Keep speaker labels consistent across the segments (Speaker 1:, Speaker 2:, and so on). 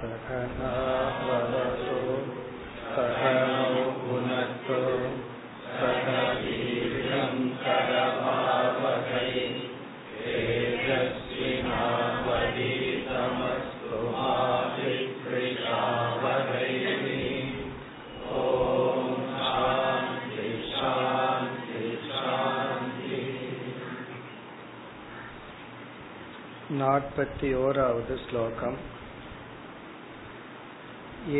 Speaker 1: सखनावतु सखनौ भुनस्तु सखदीर्घं करमावहै तेजस्विनावधीतमस्तु मा विक्रियावहै ॐ शान्ति शान्ति शान्ति नाற்பத்தி ஓராவது ஸ்லோகம்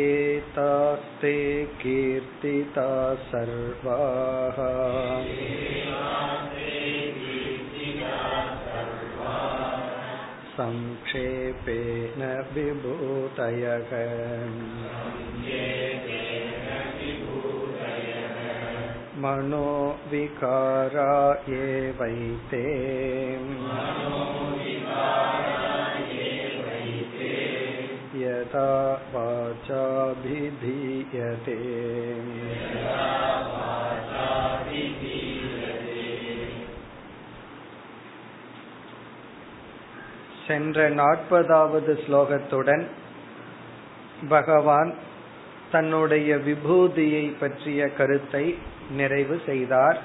Speaker 1: एतास्ते कीर्तिता सर्वाः संक्षेपेण विभूतयः मनोविकारा एवैते यदा वाचाभिधीयते சென்ற நாற்பதாவது ஸ்லோகத்துடன் பகவான் தன்னுடைய விபூதியை பற்றிய கருத்தை நிறைவு செய்தார்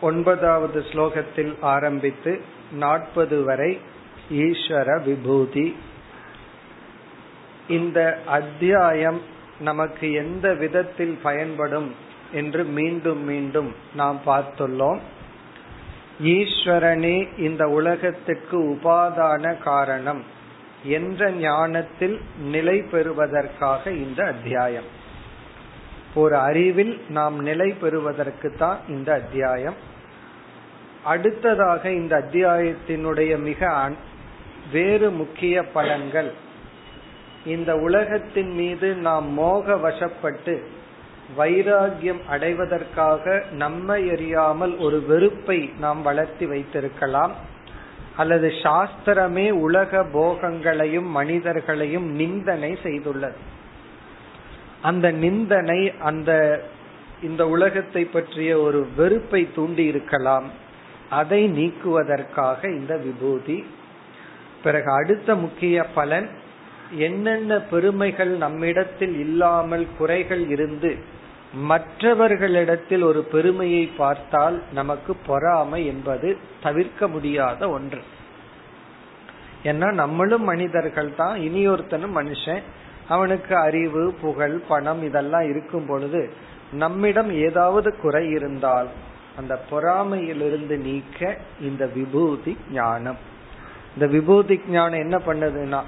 Speaker 1: ஒன்பதாவது ஸ்லோகத்தில் ஆரம்பித்து நாற்பது வரை ஈஸ்வர விபூதி இந்த அத்தியாயம் நமக்கு எந்த விதத்தில் பயன்படும் என்று மீண்டும் மீண்டும் நாம் பார்த்துள்ளோம். ஈஸ்வரனே இந்த உலகத்துக்கு உபாதான காரணம் என்ற ஞானத்தில் நிலை பெறுவதற்காக இந்த அத்தியாயம். ஒரு அறிவில் நாம் நிலை பெறுவதற்கு தான் இந்த அத்தியாயம். அடுத்ததாக இந்த அத்தியாயத்தினுடைய மிக வேறு முக்கிய பலன்கள் இந்த உலகத்தின் மீது நாம் மோக வசப்பட்டு வைராகியம் அடைவதற்காக நம்மை அறியாமல் ஒரு வெறுப்பை நாம் வளர்த்தி வைத்திருக்கலாம். அல்லது சாஸ்திரமே உலக போகங்களையும் மனிதர்களையும் நிந்தனை செய்துள்ளது. அந்த நிந்தனை அந்த இந்த உலகத்தை பற்றிய ஒரு வெறுப்பை தூண்டி இருக்கலாம். அதை நீக்குவதற்காக இந்த விபூதி. பிறகு அடுத்த முக்கிய பலன் என்னென்ன பெருமைகள் நம்மிடத்தில் இல்லாமல் குறைகள் இருந்து மற்றவர்களிடத்தில் ஒரு பெருமையை பார்த்தால் நமக்கு பொறாமை என்பது தவிர்க்க முடியாத ஒன்று. ஏன்னா நம்மளும் மனிதர்கள் தான் இனியொருத்தனும் மனுஷன். அவனுக்கு அறிவு புகழ் பணம் இதெல்லாம் இருக்கும் பொழுது நம்மிடம் ஏதாவது குறை இருந்தால் அந்த பொறாமையிலிருந்து நீக்க இந்த விபூதி ஞானம். இந்த விபூதி ஞானம் என்ன பண்ணுதுன்னா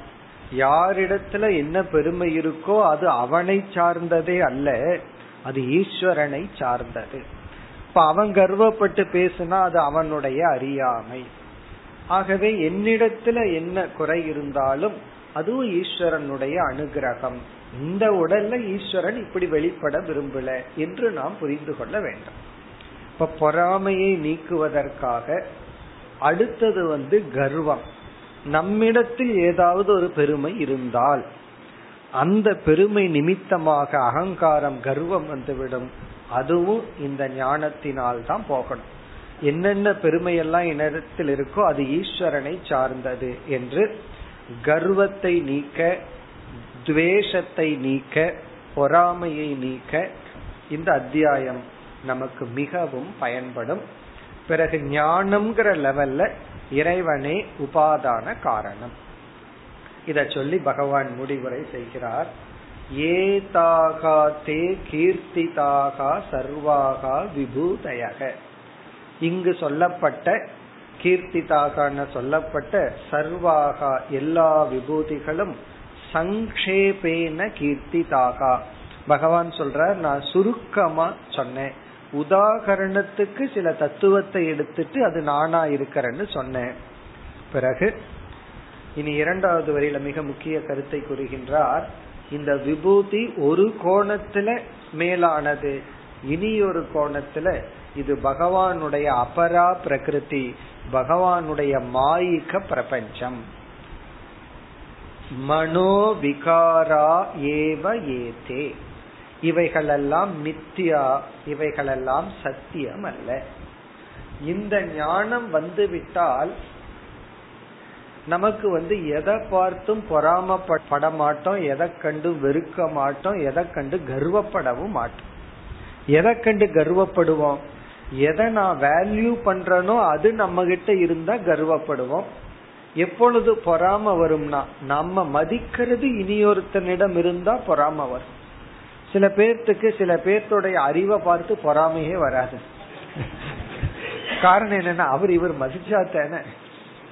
Speaker 1: யாரிடத்துல என்ன பெருமை இருக்கோ அது அவனை சார்ந்ததே அல்ல அது ஈஸ்வரனை சார்ந்தது. இப்ப அவன் கர்வப்பட்டு பேசுனா அது அவனுடைய அறியாமை. ஆகவே என்னிடத்துல என்ன குறை இருந்தாலும் அதுவும் ஈஸ்வரனுடைய அனுகிரகம். இந்த உடல்ல ஈஸ்வரன் இப்படி வெளிப்பட விரும்பல என்று நாம் புரிந்து கொள்ள வேண்டும். இப்ப பொறாமையை நீக்குவதற்காக அடுத்தது வந்து கர்வம். நம்மிடத்தில் ஏதாவது ஒரு பெருமை இருந்தால் அந்த பெருமை நிமித்தமாக அகங்காரம் கர்வம் வந்துவிடும். அதுவும் இந்த ஞானத்தினால் தான் போகணும். என்னென்ன பெருமையெல்லாம் என்னிடத்தில் இருக்கோ அது ஈஸ்வரனை சார்ந்தது என்று கர்வத்தை நீக்க துவேஷத்தை நீக்க பொறாமையை நீக்க இந்த அத்தியாயம் நமக்கு மிகவும் பயன்படும். பிறகு ஞானம்ங்கிற லெவல்ல இறைவனே உபாதான காரணம். இத சொல்லி பகவான் முடிவுரை செய்கிறார். ஏதாகா தே கீர்த்திதாகா சர்வாகா விபூதயக. இங்கு சொல்லப்பட்ட கீர்த்திதாகான சொல்லப்பட்ட சர்வாகா எல்லா விபூதிகளும் சங்கேபேன கீர்த்திதாகா. பகவான் சொல்றார் நான் சுருக்கமா சொன்னேன். உதாகரணத்துக்கு சில தத்துவத்தை எடுத்துட்டு அது நானா இருக்கிறேன்னு சொன்னேன். பிறகு இனி இரண்டாவது வரையில மிக முக்கிய கருத்தை கூறுகின்றார். இந்த விபூதி ஒரு கோணத்துல மேலானது இனி ஒரு கோணத்துல இது பகவானுடைய அபரா பிரகிருதி பகவானுடைய மாயிக்க பிரபஞ்சம். மனோவிகாரா ஏவ ஏதே. இவைகளெல்லாம் மித்தியா இவைகளெல்லாம் சத்தியம் அல்ல. இந்த ஞானம் வந்துவிட்டால் நமக்கு வந்து எதை பார்த்தும் பொறாமப்பட மாட்டோம் எதை கண்டு வெறுக்க மாட்டோம் எதை கண்டு கர்வப்படவும் மாட்டோம். எதை கண்டு கர்வப்படுவோம்? எதை நான் வேல்யூ பண்றனோ அது நம்ம கிட்ட இருந்தா கர்வப்படுவோம். எப்பொழுது பொறாம வரும்னா நம்ம மதிக்கிறது இனியொருத்தனிடம் இருந்தா பொறாம வரும். சில பேர்த்துக்கு சில பேர்த்துடைய அறிவை பார்த்து பொறாமையே வராது. காரணம் என்னன்னா அவர் இவர் மதிச்சா தானே.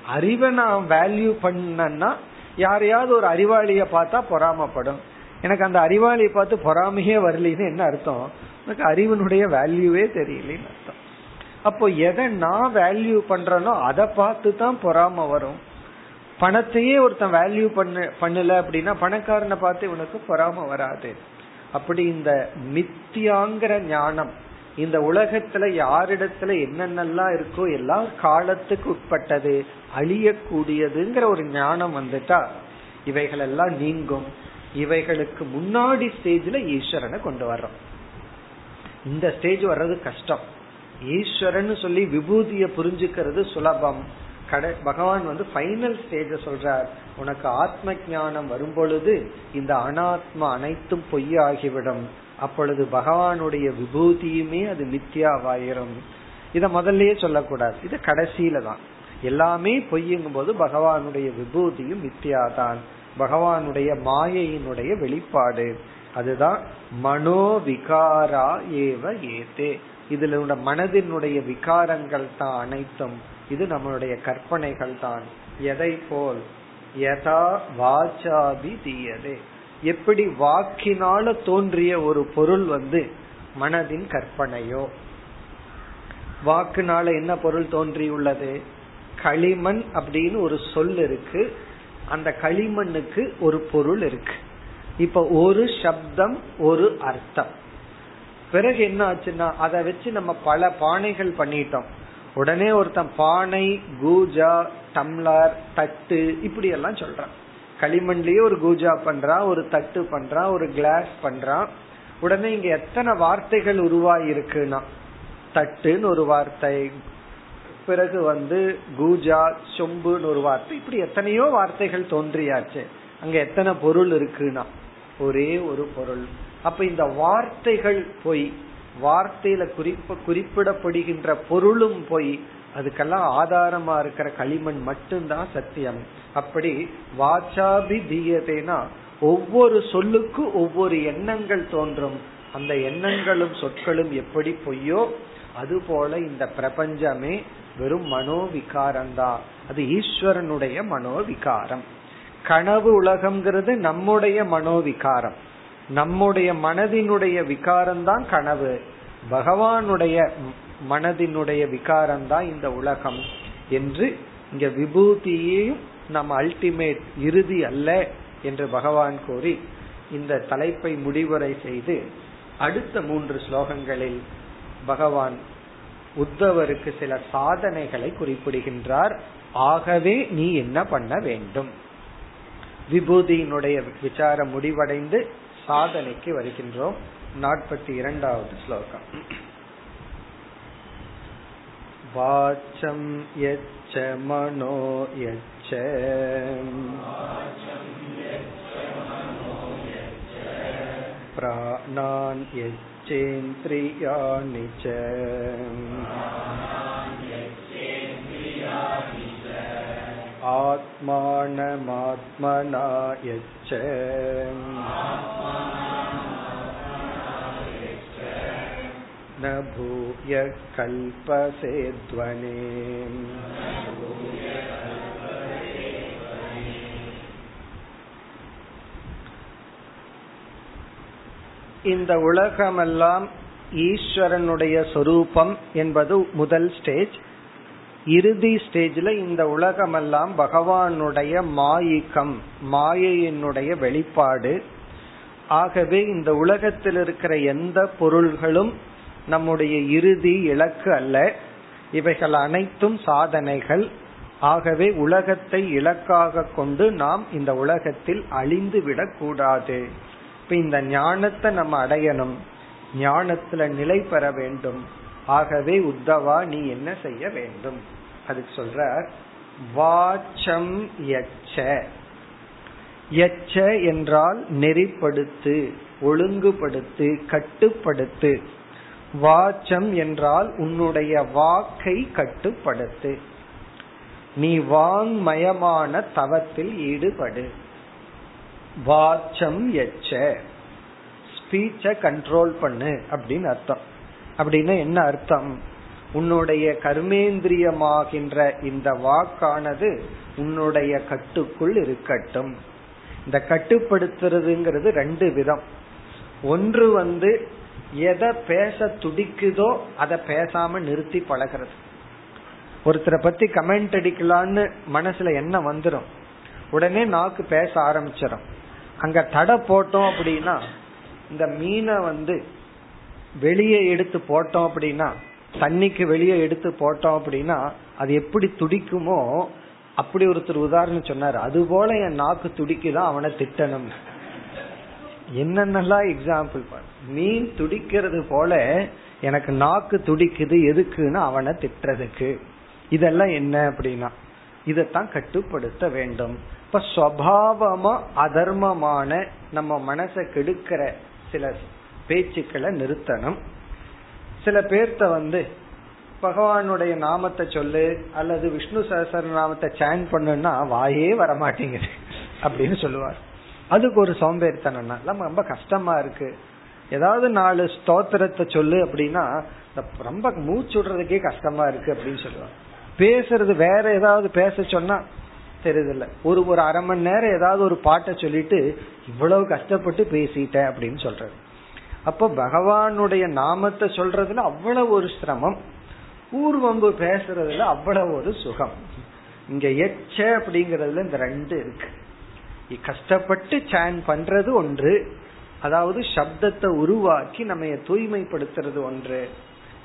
Speaker 1: அறிவை நான் வேல்யூ பண்ணனா யாரையாவது ஒரு அறிவாளிய பார்த்தா பொறாமப்படும். எனக்கு அந்த அறிவாளியை பார்த்து பொறாமையே வரலின்னு என்ன அர்த்தம்? எனக்கு அறிவனுடைய வேல்யூவே தெரியலன்னு அர்த்தம். அப்போ எதை நான் வேல்யூ பண்றேனோ அதை பார்த்து தான் பொறாம வரும். பணத்தையே ஒருத்தன் வேல்யூ பண்ண பண்ணல அப்படின்னா பணக்காரனை பார்த்து உனக்கு பொறாம வராது. அப்படி இந்த மித்தியாங்கிற ஞானம் இந்த உலகத்துல யாரிடத்துல என்னென்னலாம் இருக்கோ எல்லாம் காலத்துக்கு உட்பட்டது அழியக்கூடியதுங்கிற ஒரு ஞானம் வந்துட்டா இவைகள் எல்லாம் நீங்கும். இவைகளுக்கு முன்னாடி ஸ்டேஜ்ல ஈஸ்வரனை கொண்டு வர்றோம். இந்த ஸ்டேஜ் வர்றது கஷ்டம். ஈஸ்வரன் சொல்லி விபூதிய புரிஞ்சுக்கிறது சுலபம். கடை பகவான் வந்து ஃபைனல் ஸ்டேஜ சொல்றார். உனக்கு ஆத்ம ஞானம் வரும்பொழுது இந்த அனாத்மா அனைத்தும் பொய்யாகிவிடும். அப்பொழுது பகவானுடைய விபூதியுமே அது மித்யாவாயிரும். இத முதல்லயே சொல்லக்கூடாது. இது கடைசியில தான். எல்லாமே பொய்யுங்கும் போது பகவானுடைய விபூதியும் மித்யாதான். பகவானுடைய மாயையினுடைய வெளிப்பாடு. அதுதான் மனோவிகாரா ஏவ ஏதே இதுல மனதினுடைய விகாரங்கள் தான் அனைத்தும். இது நம்மளுடைய கற்பனைகள் தான். எதை போல்? யதா வாச்சாபி தீயதே. எப்படி வாக்கினால தோன்றிய ஒரு பொருள் வந்து மனதின் கற்பனையோ? வாக்குனால என்ன பொருள் தோன்றியுள்ளது? களிமண் அப்படின்னு ஒரு சொல் இருக்கு. அந்த களிமண்ணுக்கு ஒரு பொருள் இருக்கு. இப்ப ஒரு சப்தம் ஒரு அர்த்தம். பிறகு என்ன ஆச்சுன்னா அதை வச்சு நம்ம பல பானைகள் பண்ணிட்டோம். உடனே ஒருத்தன் பானை கூஜா டம்ளர் தட்டு இப்படி எல்லாம் சொல்றான். களிமண்லயே ஒரு கூஜா பண்றான் ஒரு தட்டு பண்றான் ஒரு கிளாஸ் பண்றான். உடனே இங்க எத்தனை வார்த்தைகள் உருவாகி இருக்குன்னா தட்டுன்னு ஒரு வார்த்தை பிறகு வந்து கூஜா சொம்புன்னு ஒரு வார்த்தை. இப்படி எத்தனையோ வார்த்தைகள் தோன்றியாச்சு. அங்க எத்தனை பொருள் இருக்குன்னா ஒரே ஒரு பொருள். அப்ப இந்த வார்த்தைகள் போய் வார்த்தையில குறிப்ப குறிப்பிடப்படுகின்ற பொருளும் பொய் அதுக்கெல்லாம் ஆதாரமா இருக்கிற களிமண் மட்டும்தான் சத்தியம். அப்படி வாச்சாபி தீயதேனா ஒவ்வொரு சொல்லுக்கும் ஒவ்வொரு எண்ணங்கள் தோன்றும். அந்த எண்ணங்களும் சொற்களும் எப்படி பொய்யோ அதுபோல இந்த பிரபஞ்சமே வெறும் மனோவிகாரம்தான் அது ஈஸ்வரனுடைய மனோவிகாரம். கனவு உலகம்ங்கிறது நம்முடைய மனோவிகாரம். நம்முடைய மனதினுடைய விகாரம்தான் கனவு. பகவானுடைய மனதினுடைய விகாரம் தான் இந்த உலகம் என்று இங்க விபூதியையும் நம்ம அல்டிமேட் இறுதி அல்ல என்று பகவான் கூறி இந்த தலைப்பை முடிவுரை செய்து அடுத்த மூன்று ஸ்லோகங்களில் பகவான் உத்தவருக்கு சில சாதனைகளை குறிப்பிடுகின்றார். ஆகவே நீ என்ன பண்ண வேண்டும்? விபூதியினுடைய விசாரம் முடிவடைந்து சாதனைக்கு வருகின்றோம் நாற்பத்தி இரண்டாவது ஸ்லோகம் வாச்சம் யச்ச மனோ யச்ச प्राणान् यच्चेन्द्रियाणि च आत्मानमात्मना यच्च न भूय कल्पसे ध्वने இந்த உலகமெல்லாம் ஈஸ்வரனுடைய சொரூபம் என்பது முதல் ஸ்டேஜ் இறுதி ஸ்டேஜ்ல இந்த உலகமெல்லாம் பகவானுடைய மாயிக்கம் மாயையினுடைய வெளிப்பாடு. ஆகவே இந்த உலகத்தில் இருக்கிற எந்த பொருள்களும் நம்முடைய இறுதி இலக்கு அல்ல. இவைகள் அனைத்தும் சாதனைகள். ஆகவே உலகத்தை இலக்காக கொண்டு நாம் இந்த உலகத்தில் அழிந்து விடக்கூடாது. இப்ப இந்த ஞானத்தை நம்ம அடையணும். ஞானத்துல நிலை பெற வேண்டும். ஆகவே உத்தவா நீ என்ன செய்ய வேண்டும்? அதுக்கு சொல்ற வாச்சம் எச்ச எச்ச என்றால் நெறிப்படுத்து ஒழுங்குபடுத்து கட்டுப்படுத்து. வாச்சம் என்றால் உன்னுடைய வாக்கை கட்டுப்படுத்து. நீ வாங்மயமான தவத்தில் ஈடுபடு. வாச்சம் எச்ச ஸ்பீச்ச கண்ட்ரோல் பண்ணு அப்படின்னு அர்த்தம். அப்படின்னு என்ன அர்த்தம்? உன்னுடைய கர்மேந்திரியமாகின்ற இந்த வாக்கானது உன்னுடைய கட்டுக்குள் இருக்கட்டும். இந்த கட்டுப்படுத்துறதுங்கிறது ரெண்டு விதம். ஒன்று வந்து எதை பேச துடிக்குதோ அதை பேசாம நிறுத்தி பழகிறது. ஒருத்தரை பத்தி கமெண்ட் அடிக்கலான்னு மனசுல என்ன வந்துடும் உடனே நாக்கு பேச ஆரம்பிச்சிடும் அங்க தடை போட்டோம் அப்படின்னா இந்த மீனை வந்து வெளியே எடுத்து போட்டோம் அப்படின்னா தண்ணிக்கு வெளியே எடுத்து போட்டோம் அப்படின்னா அது எப்படி துடிக்குமோ அப்படி ஒருத்தர் உதாரணம் சொன்னார். அது போல என் நாக்கு துடிக்குதான் அவனை திட்டணும். என்னென்னலாம் எக்ஸாம்பிள் மீன் துடிக்கிறது போல எனக்கு நாக்கு துடிக்குது எதுக்குன்னு அவனை திட்டுறதுக்கு. இதெல்லாம் என்ன அப்படின்னா இதைத்தான் கட்டுப்படுத்த வேண்டும். இப்ப சுவாவமா அதர்மமான நம்ம மனசை கெடுக்கிற சில பேச்சுக்களை நிறுத்தணும். சில பேர்த்த வந்து பகவானுடைய நாமத்தை சொல்லு அல்லது விஷ்ணு சகசர நாமத்தை சேன் பண்ணுன்னா வாயே வரமாட்டேங்குது அப்படின்னு சொல்லுவார். அதுக்கு ஒரு சோம்பேறித்தனம்னா நம்ம ரொம்ப கஷ்டமா இருக்கு. ஏதாவது நாலு ஸ்தோத்திரத்தை சொல்லு அப்படின்னா ரொம்ப மூச்சு விடுறதுக்கே கஷ்டமா இருக்கு அப்படின்னு சொல்லுவாங்க பேசுறது வேற ஏதாவது பேச சொன்னா தெரியுதுல்ல. ஒரு ஒரு அரை மணி நேரம் ஏதாவது ஒரு பாட்டை சொல்லிட்டு இவ்வளவு கஷ்டப்பட்டு பேசிட்டேன் அப்படின்னு சொல்றது. அப்போ பகவானுடைய நாமத்தை சொல்றதுல அவ்வளவு ஒரு சிரமம் ஊர்வம்பு பேசுறதுல அவ்வளவு ஒரு சுகம். இங்க எச்ச அப்படிங்கறதுல இந்த ரெண்டு இருக்கு. கஷ்டப்பட்டு சேன் பண்றது ஒன்று அதாவது சப்தத்தை உருவாக்கி நம்ம தூய்மைப்படுத்துறது ஒன்று.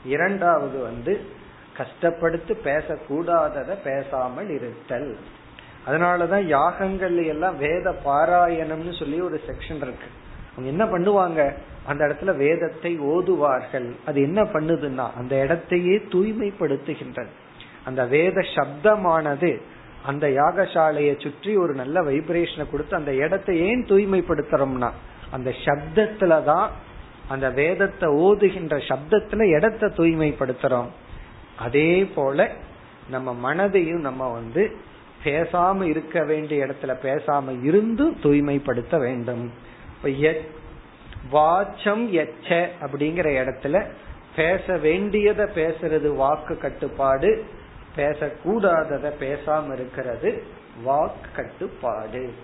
Speaker 1: இரண்டாவது வந்து கஷ்டப்படுத்து பேசக்கூடாதத பேசாமல் இருத்தல். அதனாலதான் யாகங்கள்ல எல்லாம் வேத பாராயணம்னு சொல்லி ஒரு செக்ஷன் இருக்கு. அவங்க என்ன பண்ணுவாங்க? அந்த இடத்துல வேதத்தை ஓதுவார்கள். அது என்ன பண்ணுதுன்னா அந்த இடத்தையே தூய்மைப்படுத்துகின்றது அந்த வேத சப்தமானது அந்த யாகசாலையை சுற்றி ஒரு நல்ல வைப்ரேஷனை கொடுத்து அந்த இடத்தை ஏன் தூய்மைப்படுத்துறோம்னா அந்த சப்தத்துலதான் அந்த வேதத்தை ஓதுகின்ற சப்தத்துல இடத்தை தூய்மைப்படுத்துறோம். அதே போல நம்ம மனதையும் நம்ம வந்து பேசாம இருக்க வேண்டிய இடத்துல பேசாம இருந்து தூய்மைப்படுத்த வேண்டும். வாச்சம் எச்ச அப்படிங்கிற இடத்துல பேச வேண்டியத பேசுறது வாக்கு கட்டுப்பாடு. பேசக்கூடாதத பேசாம இருக்கிறது வாக்கு கட்டுப்பாடு.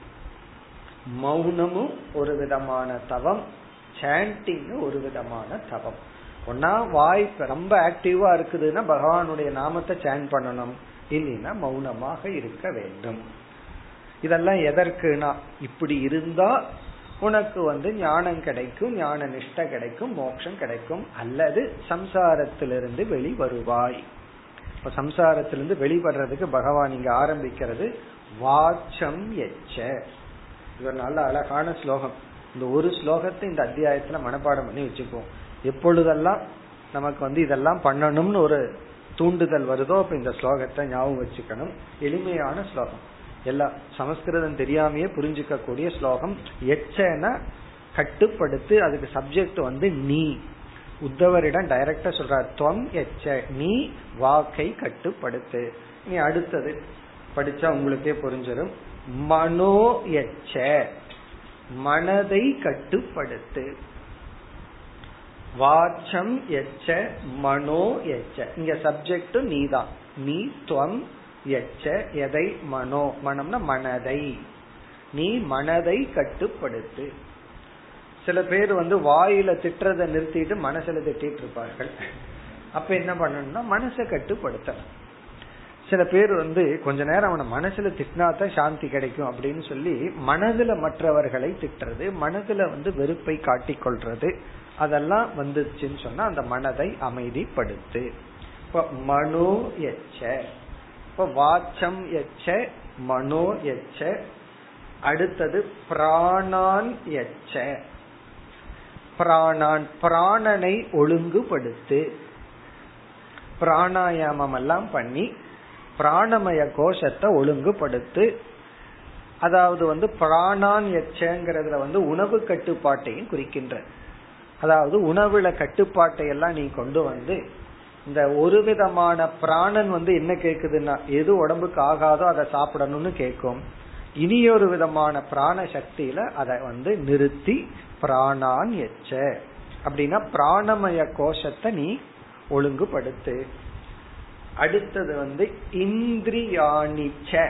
Speaker 1: மௌனமும் ஒரு விதமான தவம் சாண்டிங் ஒரு விதமான தவம். ஒன்னா வாய் ரொம்ப ஆக்டிவா இருக்குதுன்னா பகவானுடைய நாமத்தை சேன் பண்ணணும். இல்லைன்னா மௌனமாக இருக்க வேண்டும். இதெல்லாம் எதற்குனா இப்படி இருந்தா உனக்கு வந்து ஞானம் கிடைக்கும் ஞான நிஷ்ட கிடைக்கும் மோட்சம் கிடைக்கும் அல்லது சம்சாரத்திலிருந்து வெளிவருவாய். இப்ப சம்சாரத்திலிருந்து வெளிவடுறதுக்கு பகவான் இங்க ஆரம்பிக்கிறது வாச்சம் எச்ச. இது ஒரு நல்ல அழகான ஸ்லோகம். இந்த ஒரு ஸ்லோகத்தை இந்த அத்தியாயத்துல மனப்பாடம் பண்ணி வச்சுப்போம். எப்பொழுதெல்லாம் நமக்கு வந்து இதெல்லாம் பண்ணணும்னு ஒரு தூண்டுதல் வருதோ அப்ப இந்த ஸ்லோகத்தை ஞாபகம் வச்சுக்கணும். எளிமையான ஸ்லோகம். எல்லாம் சமஸ்கிருதம் தெரியாமையே புரிஞ்சுக்க கூடிய ஸ்லோகம் எச்சன கட்டுப்படுத்து அதுக்கு சப்ஜெக்ட் வந்து நீ. உத்தவரிடம் டைரக்டா சொல்றார் துவம் எச்ச நீ வாக்கை கட்டுப்படுத்து. நீ அடுத்தது படிச்சா உங்களுக்கே புரிஞ்சிடும் மனோ எச்ச மனதை கட்டுப்படுத்து. வாச்சம் எச்ச மனோ எச்ச. இங்க சப்ஜெக்ட் நீதான். நீ துவம் எச்ச எதை மனோ? மனம்னா மனதை. நீ மனதை கட்டுப்படுத்து. சில பேர் வந்து வாயில திட்டுறத நிறுத்திட்டு மனசுல திட்டிட்டு இருப்பார்கள். அப்ப என்ன பண்ணணும்னா மனசை கட்டுப்படுத்தணும். சில பேர் வந்து கொஞ்ச நேரம் அவனை மனசுல திட்டினாதான் சாந்தி கிடைக்கும் அப்படின்னு சொல்லி மனதுல மற்றவர்களை திட்டுறது மனதுல வந்து வெறுப்பை காட்டிக்கொள்றது அதெல்லாம் வந்துச்சுன்னு சொன்னா அந்த மனதை அமைதிப்படுத்து. இப்ப மனோ எச்ச இப்ப வாச்சம் எச்ச மனோ எச்ச அடுத்தது பிராணான் எச்ச. பிராணான் பிராணனை ஒழுங்குபடுத்து. பிராணாயாமம் எல்லாம் பண்ணி பிராணமய கோஷத்தை ஒழுங்குபடுத்து. அதாவது வந்து பிராணான் எச்சங்கிறதுல வந்து உணவு கட்டுப்பாட்டையும் குறிக்கின்ற. அதாவது உணவுல கட்டுப்பாட்டை எல்லாம் நீ கொண்டு வந்து இந்த ஒரு விதமான பிராணன் வந்து என்ன கேக்குதுன்னா எது உடம்புக்கு ஆகாதோ அதை சாப்பிடணும்னு கேட்கும் இனியொரு விதமான பிராண சக்தியில அதை வந்து நிறுத்தி பிராணான் எச்ச. அப்படின்னா பிராணமய கோஷத்தை நீ ஒழுங்குபடுத்து. அடுத்தது வந்து இந்திரியாணிச்ச.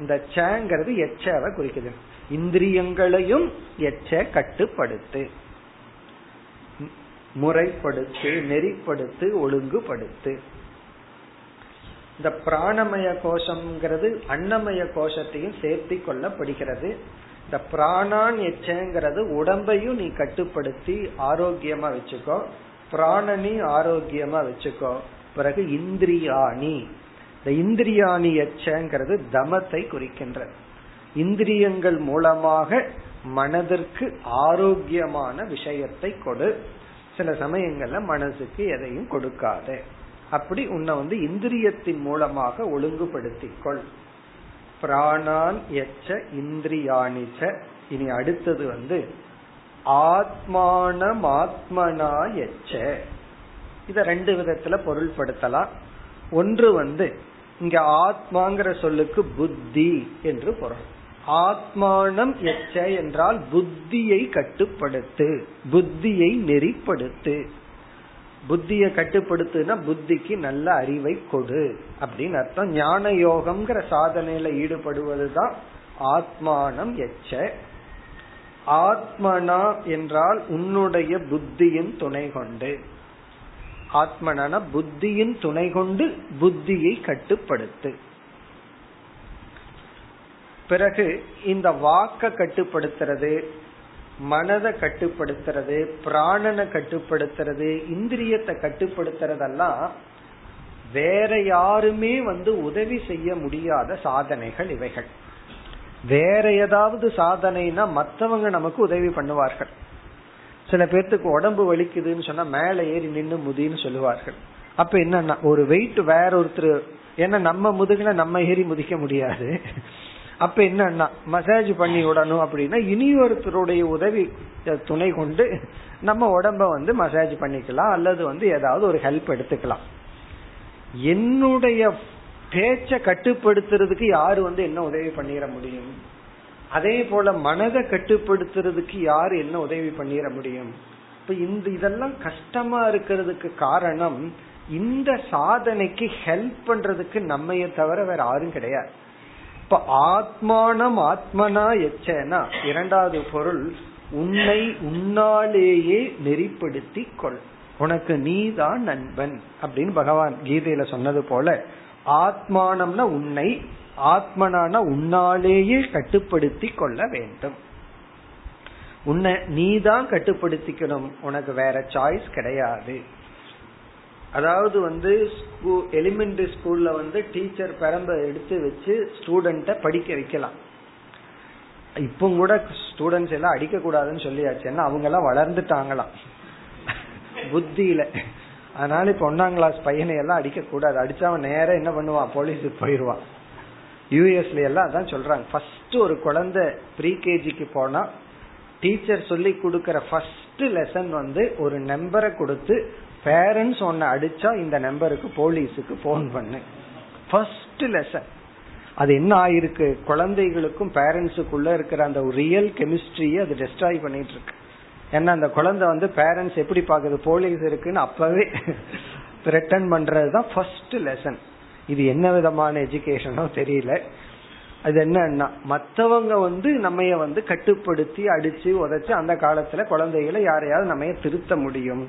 Speaker 1: இந்த சேங்கிறது எச்சவை குறிக்குது. இந்திரியங்களையும் எச்ச கட்டுப்படுத்து. முறைப்படுத்து நெறிப்படுத்து ஒழுங்குபடுத்து. இந்த பிராணமய கோஷம்ங்கிறது அன்னமய கோஷத்தையும் சேர்த்தி கொள்ளப்படுகிறது. இந்த பிராணான் எச்சங்கிறது உடம்பையும் நீ கட்டுப்படுத்தி ஆரோக்கியமா வச்சுக்கோ. பிராணனி ஆரோக்கியமா வச்சுக்கோ. பிறகு இந்திரியாணி. இந்த இந்திரியாணி எச்சங்கிறது தமத்தை குறிக்கின்ற இந்திரியங்கள் மூலமாக மனதிற்கு ஆரோக்கியமான விஷயத்தை கொடு. சில சமயங்கள்ல மனசுக்கு எதையும் கொடுக்காத. அப்படி உன்னை வந்து இந்திரியத்தின் மூலமாக ஒழுங்குபடுத்திக்கொள். பிராணான் எச்ச இந்திரியாணிச்ச. இனி அடுத்தது வந்து ஆத்மானமாத்மனா எச்ச. இத ரெண்டு விதத்துல பொருள்படுத்தலாம். ஒன்று வந்து இங்க ஆத்மாங்கிற சொல்லுக்கு புத்தி என்று பொருள். ஆத்மானம் எச்ச என்றால் புத்தியை கட்டுப்படுத்து புத்தியை நெறிப்படுத்து. புத்தியை கட்டுப்படுத்துனா புத்திக்கு நல்ல அறிவை கொடு அப்படின்னு அர்த்தம். ஞான யோகம்ங்கிற சாதனையில ஈடுபடுவதுதான் ஆத்மானம் எச்ச. ஆத்மனா என்றால் உன்னுடைய புத்தியின் துணை கொண்டு. ஆத்மனான புத்தியின் துணை கொண்டு புத்தியை கட்டுப்படுத்து. பிறகு இந்த வாக்க கட்டுப்படுத்துறது மனதை கட்டுப்படுத்துறது பிராணனை கட்டுப்படுத்துறது இந்திரியத்தை கட்டுப்படுத்துறதெல்லாம் வேற யாருமே வந்து உதவி செய்ய முடியாத சாதனைகள் இவைகள். வேற ஏதாவது சாதனைனா மற்றவங்க நமக்கு உதவி பண்ணுவார்கள். சில பேர்த்துக்கு உடம்பு வலிக்குதுன்னு சொன்னா மேல ஏறி நின்று முதின்னு சொல்லுவார்கள். அப்ப என்னன்னா ஒரு வெயிட் வேற ஒருத்தர் ஏன்னா நம்ம முதுகுல நம்ம ஏறி முதிக்க முடியாது. அப்ப என்னன்னா மசாஜ் பண்ணி விடணும் அப்படின்னா இனி ஒருத்தருடைய உதவி துணை கொண்டு நம்ம உடம்ப வந்து மசாஜ் பண்ணிக்கலாம் அல்லது வந்து ஏதாவது ஒரு ஹெல்ப் எடுத்துக்கலாம். என்னுடைய பேச்ச கட்டுப்படுத்துறதுக்கு யாரு வந்து என்ன உதவி பண்ணிட முடியும்? அதே போல மனதை கட்டுப்படுத்துறதுக்கு யாரு என்ன உதவி பண்ணிட முடியும்? இப்ப இந்த இதெல்லாம் கஷ்டமா இருக்கிறதுக்கு காரணம் இந்த சாதனைக்கு ஹெல்ப் பண்றதுக்கு நம்மைய தவிர வேற யாரும் கிடையாது. இப்ப ஆத்மானம் ஆத்மனா எச்சனா? இரண்டாவது பொருள் உன்னை உன்னாலேயே நெறிப்படுத்தி கொள். உனக்கு நீதான் நண்பன். அப்படின்னு பகவான் கீதையில சொன்னது போல ஆத்மானம்னா உன்னை ஆத்மனான உன்னாலேயே கட்டுப்படுத்தி கொள்ள வேண்டும். உன்னை நீதான் கட்டுப்படுத்திக்கணும். உனக்கு வேற சாய்ஸ் கிடையாது. அதாவது வந்து எலிமெண்டரி ஸ்கூல்ல வந்து டீச்சர் பெரம்ப எடுத்து வச்சு ஸ்டூடெண்ட படிக்க வைக்கலாம். இப்போ கூட ஸ்டூடெண்ட்ஸ் எல்லாம் அடிக்க கூடாதுன்னு சொல்லியாச்சு. ஏன்னா அவங்க எல்லாம் வளர்ந்துட்டாங்களாம். புத்தியில. அதனால இப்ப ஒன்னாம் கிளாஸ் பையனை எல்லாம் அடிக்க கூடாது அடிச்சா அவன் நேரம் என்ன பண்ணுவான்? போலீஸுக்கு போயிடுவான் யூஎஸ்ல எல்லாம் அதான் சொல்றாங்க. ஃபர்ஸ்ட் ஒரு குழந்தை ப்ரீ கேஜிக்கு போனா டீச்சர் சொல்லி கொடுக்கற ஃபர்ஸ்ட் லெசன் வந்து ஒரு நம்பரை கொடுத்து பேரண்ட்ஸ் ஒன்னு அடிச்சா இந்த நம்பருக்கு போலீஸுக்கு போன் பண்ணு. ஃபர்ஸ்ட் லெசன் அது என்ன ஆயிருக்கு? குழந்தைகளுக்கும் பேரண்ட்ஸுக்குள்ள இருக்கிற அந்த ரியல் கெமிஸ்ட்ரியை அது டெஸ்ட்ராய் பண்ணிட்டு இருக்கு ஏன்னா அந்த குழந்தை வந்து பேரண்ட்ஸ் எப்படி பாக்குது போலீஸ் இருக்குன்னு அப்பவே ரிட்டர்ன் பண்றதுதான் ஃபர்ஸ்ட் லெசன் இது என்ன விதமான எஜுகேஷனோ தெரியல. அது என்னன்னா மற்றவங்க வந்து நம்ம வந்து கட்டுப்படுத்தி அடிச்சு உதச்சு அந்த காலத்துல குழந்தைகளை யாரையாவது நம்ம திருத்த முடியும்.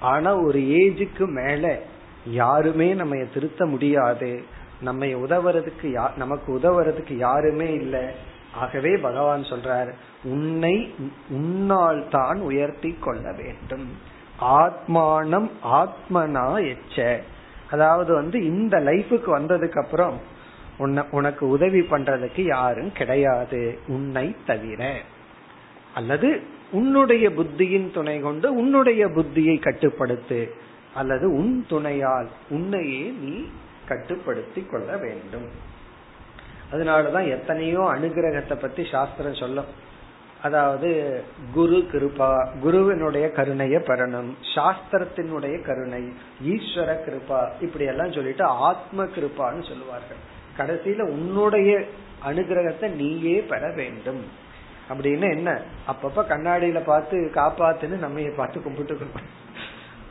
Speaker 1: ஆனா ஒரு ஏஜுக்கு மேல யாருமே நம்ம திருத்த முடியாது. நம்ம உதவுறதுக்கு நமக்கு உதவுறதுக்கு யாருமே இல்லை. ஆகவே பகவான் சொல்றார் உன்னை உன்னால் தான் உயர்த்தி கொள்ள வேண்டும். ஆத்மானம் ஆத்மனா எச்ச. அதாவது வந்து இந்த லைஃபுக்கு வந்ததுக்கு அப்புறம் உனக்கு உதவி பண்றதுக்கு யாரும் கிடையாது. உன்னை தவிர. அல்லது உன்னுடைய புத்தியின் துணை கொண்டு உன்னுடைய புத்தியை கட்டுப்படுத்து அல்லது உன் துணையால் உன்னையே நீ கட்டுப்படுத்தி கொள்ள வேண்டும். அதனாலதான் எத்தனையோ அனுகிரகத்தை பத்தி சாஸ்திரம் சொல்லும். அதாவது குரு கிருபா குருவினுடைய கருணைய பெறணும் சாஸ்திரத்தினுடைய கருணை ஈஸ்வர கிருபா இப்படி எல்லாம் சொல்லிட்டு ஆத்ம கிருபான்னு சொல்லுவார்கள். கடைசியில உன்னுடைய அனுகிரகத்தை நீயே பெற வேண்டும். அப்படின்னு என்ன? அப்பப்ப கண்ணாடியில பார்த்து காப்பாத்துன்னு நம்ம பார்த்து கும்பிட்டுக்கணும்.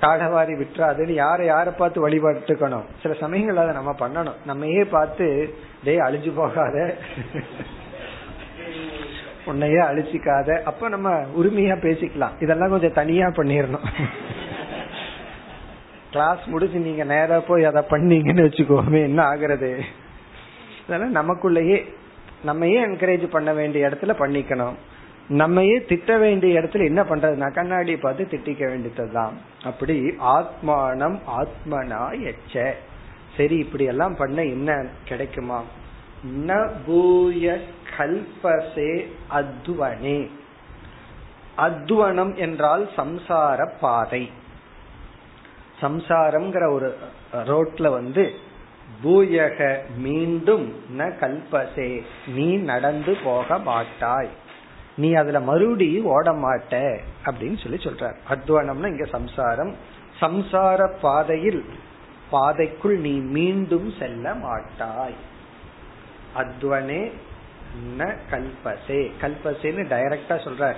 Speaker 1: காடவாரி விட்டுறாதுன்னு யாரை யாரை பார்த்து வழிபட்டுக்கணும்? சில சமயங்கள் அதை நம்ம பண்ணணும். நம்மையே பார்த்து டே அழிஞ்சு போகாத. உன்னையே அழிச்சிக்காத. அப்ப நம்ம உரிமையா பேசிக்கலாம். இதெல்லாம் கொஞ்சம் தனியா பண்ணிடணும் கிளாஸ் முடிச்சு நீங்க நேரா போய் அதை பண்ணீங்கன்னு வச்சுக்கோமே என்ன ஆகுறது? அதெல்லாம் நமக்குள்ளேயே நம்மையே என்கரேஜ் பண்ண வேண்டிய இடத்துல பண்ணிக்கணும். நம்மையே திட்ட வேண்டிய இடத்துல என்ன பண்றதுனா கண்ணாடி பார்த்து திட்டிக்க வேண்டியதுதான். அப்படி ஆத்மானம் ஆத்மனா எச்ச சரி இப்படி எல்லாம் பண்ண என்ன கிடைக்குமா? ந பூய கல்பசே அத்வனே. அத்வனம் என்றால் சம்சார பாதை. சம்சாரம்ங்கிற ஒரு ரோட்ல வந்து பூயக மீண்டும் ந கல்பசே. நீ நடந்து போக மாட்டாய். நீ அதுல மறுபடியும் ஓட மாட்ட அப்படின்னு சொல்லி சொல்றார். அத்வனம்னா இங்க சம்சாரம். சம்சார பாதையில் பாதைக்குள் நீ மீண்டும் செல்ல மாட்டாய். அத்வனே ந கல்பசே. கல்பசேன்னு டைரக்டா சொல்றார்.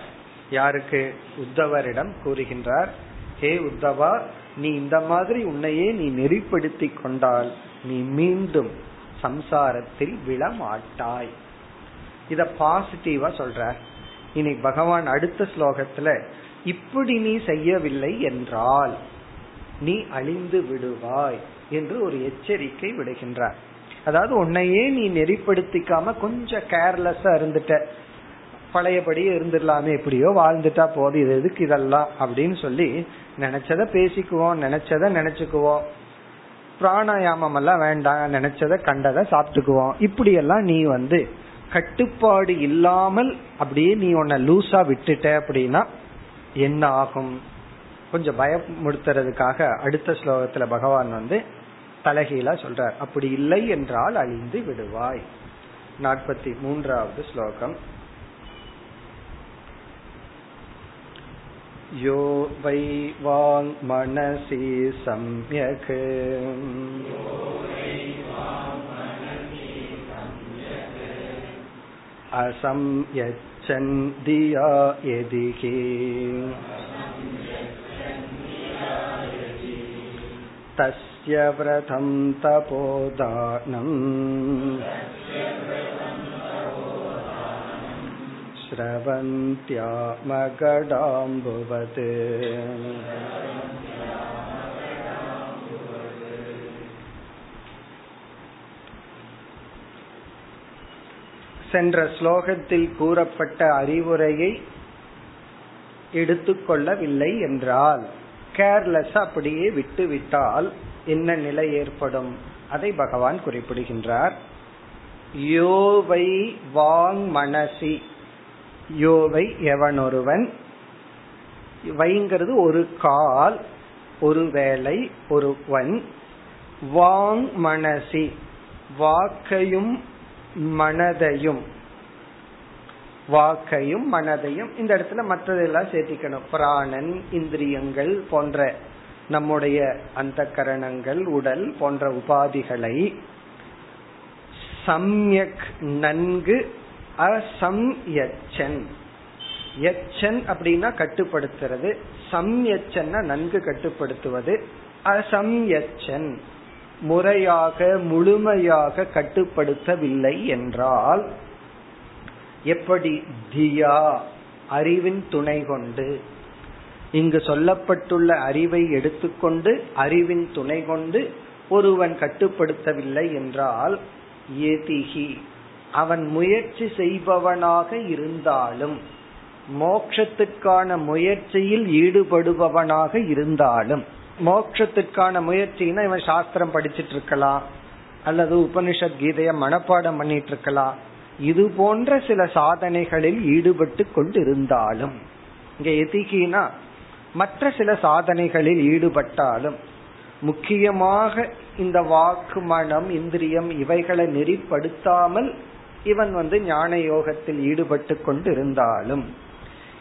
Speaker 1: யாருக்கு? உத்தவரிடம் கூறுகின்றார். ஹே உத்தவா நீ இந்த மாதிரி உன்னையே நீ நெறிப்படுத்தி கொண்டால் நீ மீண்டும் சம்சாரத்தில் விழமாட்டாய். இத பாசிட்டிவா சொல்ற. இனி பகவான் அடுத்த ஸ்லோகத்துல இப்படி நீ செய்யவில்லை என்றால் நீ அழிந்து விடுவாய் என்று ஒரு எச்சரிக்கை விடுகின்றார். அதாவது உன்னையே நீ நெறிப்படுத்திக்காம கொஞ்சம் கேர்லெஸ்ஸா இருந்துட்ட. பழையபடி இருந்துடலாமே எப்படியோ வாழ்ந்துட்டா போதும் இது எதுக்கு இதெல்லாம்? அப்படின்னு சொல்லி நினைச்சத பேசிக்குவோம் நினைச்சத நினைச்சுக்குவோம். பிராணாயாமம் எல்லாம் வேண்டாம் நினைச்சத கண்டதை சாப்பிட்டுக்குவோம். இப்படி எல்லாம் நீ வந்து கட்டுப்பாடு இல்லாமல் அப்படியே நீ உன்னை லூசா விட்டுட்ட அப்படின்னா என்ன ஆகும்? கொஞ்சம் பயமுடுத்துறதுக்காக அடுத்த ஸ்லோகத்துல பகவான் வந்து தலகீழா சொல்றார். அப்படி இல்லை என்றால் அழிந்து விடுவாய். நாற்பத்தி மூன்றாவது ஸ்லோகம். यो वै वाङ्मनसि सम्यक् असंयच्छन् धिया यदि तस्य व्रतं तपोदानम् ஸ்ரவந்தியாமகடாம்புவது சென்ற ஸ்லோகத்தில் கூறப்பட்ட அறிவுரையை எடுத்துக்கொள்ளவில்லை என்றால் கேர்லெஸ் அப்படியே விட்டுவிட்டால் என்ன நிலை ஏற்படும்? அதை பகவான் குறிப்பிடுகின்றார். யோவை வாங் மனசி. யோவை எவனொருவன்? வைங்கிறது ஒரு கால் ஒரு வேலை ஒருவன் வாங் மனசி வாக்கையும் மனதையும். வாக்கையும் மனதையும் இந்த இடத்துல மற்றதெல்லாம் சேர்த்திக்கணும். பிராணன் இந்திரியங்கள் போன்ற நம்முடைய அந்த கரணங்கள் உடல் போன்ற உபாதிகளை. சம்யக் நன்கு அசம்யச்சன். எச்சன் அப்படின்னா கட்டுப்படுத்துறது. சம்யச்சன்னா நன்கு கட்டுப்படுத்துவது. அசம்யச்சன். முறையாக முழுமையாக கட்டுப்படுத்தவில்லை என்றால் எப்படி தியா அறிவின் துணை கொண்டு இங்கு சொல்லப்பட்டுள்ள அறிவை எடுத்துக்கொண்டு அறிவின் துணை கொண்டு ஒருவன் கட்டுப்படுத்தவில்லை என்றால் ஏதிகி அவன் முயற்சி செய்பவனாக இருந்தாலும் மோட்சத்துக்கான முயற்சியில் ஈடுபடுபவனாக இருந்தாலும் மோக்ஷத்துக்கான முயற்சினா இவன் சாஸ்திரம் படிச்சிட்டு இருக்கலாம் அல்லது உபனிஷத் கீதைய மனப்பாடம் பண்ணிட்டு இருக்கலாம் இது போன்ற சில சாதனைகளில் ஈடுபட்டு கொண்டிருந்தாலும் இங்க எதிகினா மற்ற சில சாதனைகளில் ஈடுபட்டாலும் முக்கியமாக இந்த வாக்கு மனம் இந்திரியம் இவைகளை நெறிப்படுத்தாமல் இவன் வந்து ஞான யோகத்தில் ஈடுபட்டு கொண்டு இருந்தாலும்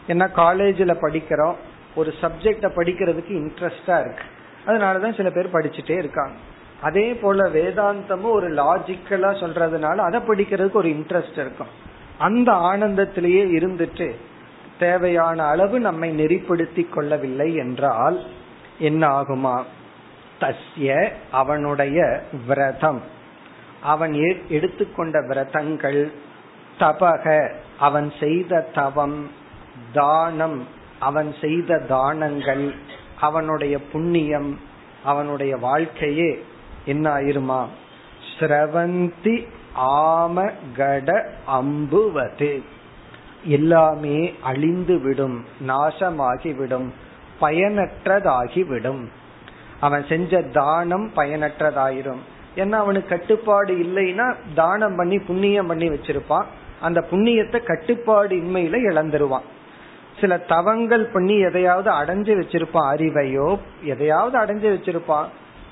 Speaker 1: என்ன காலேஜில் படிக்கிறோம் ஒரு சப்ஜெக்ட படிக்கிறதுக்கு இன்ட்ரெஸ்டா இருக்கு. அதனாலதான் சில பேர் படிச்சுட்டே இருக்காங்க. அதே போல வேதாந்தமும் ஒரு லாஜிக்கலா சொல்றதுனால அதை படிக்கிறதுக்கு ஒரு இன்ட்ரெஸ்ட் இருக்கும். அந்த ஆனந்தத்திலேயே இருந்துட்டு தேவையான அளவு நம்மை நெறிப்படுத்தி கொள்ளவில்லை என்றால் என்ன ஆகுமா தஸ்ய அவனுடைய விரதம். அவன் எடுத்துக்கொண்ட விரதங்கள் தபக அவன் செய்த தவம் தானம் அவன் செய்த தானங்கள் அவனுடைய புண்ணியம் அவனுடைய வாழ்க்கையே என்ன ஆயிருமா ஸ்ரவந்தி ஆம கட அம்புவது. எல்லாமே அழிந்து விடும் நாசமாகிவிடும் பயனற்றதாகிவிடும். அவன் செஞ்ச தானம் பயனற்றதாயிரும். ஏன்னா அவனுக்கு கட்டுப்பாடு இல்லைன்னா தானம் பண்ணி புண்ணியம் பண்ணி வச்சிருப்பான். அந்த புண்ணியத்தை கட்டுப்பாடு இன்மையில இழந்துருவான். சில தவங்கள் பண்ணி எதையாவது அடைஞ்சு வச்சிருப்பான் அறிவையோ எதையாவது அடைஞ்சு வச்சிருப்பான்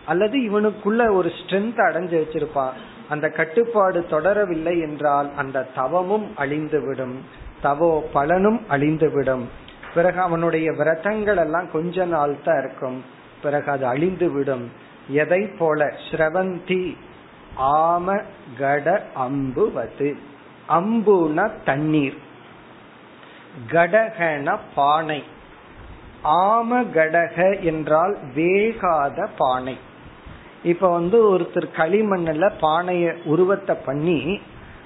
Speaker 1: அல்லது இவனுக்குள்ள ஒரு ஸ்ட்ரென்த் அடைஞ்சு வச்சிருப்பான். அந்த கட்டுப்பாடு தொடரவில்லை என்றால் அந்த தவமும் அழிந்துவிடும். தவோ பலனும் அழிந்துவிடும். பிறகு அவனுடைய விரதங்கள் எல்லாம் கொஞ்ச நாள் தான் இருக்கும். பிறகு அது அழிந்து விடும் எதை போல ஸ்ரவந்தி ஆம கட அம்புவது? அம்புன தண்ணீர். கடகன பானை. ஆம கடக என்றால் வேகாத பானை. இப்ப வந்து ஒருத்தர் களிமண்ணில் பானைய உருவத்தை பண்ணி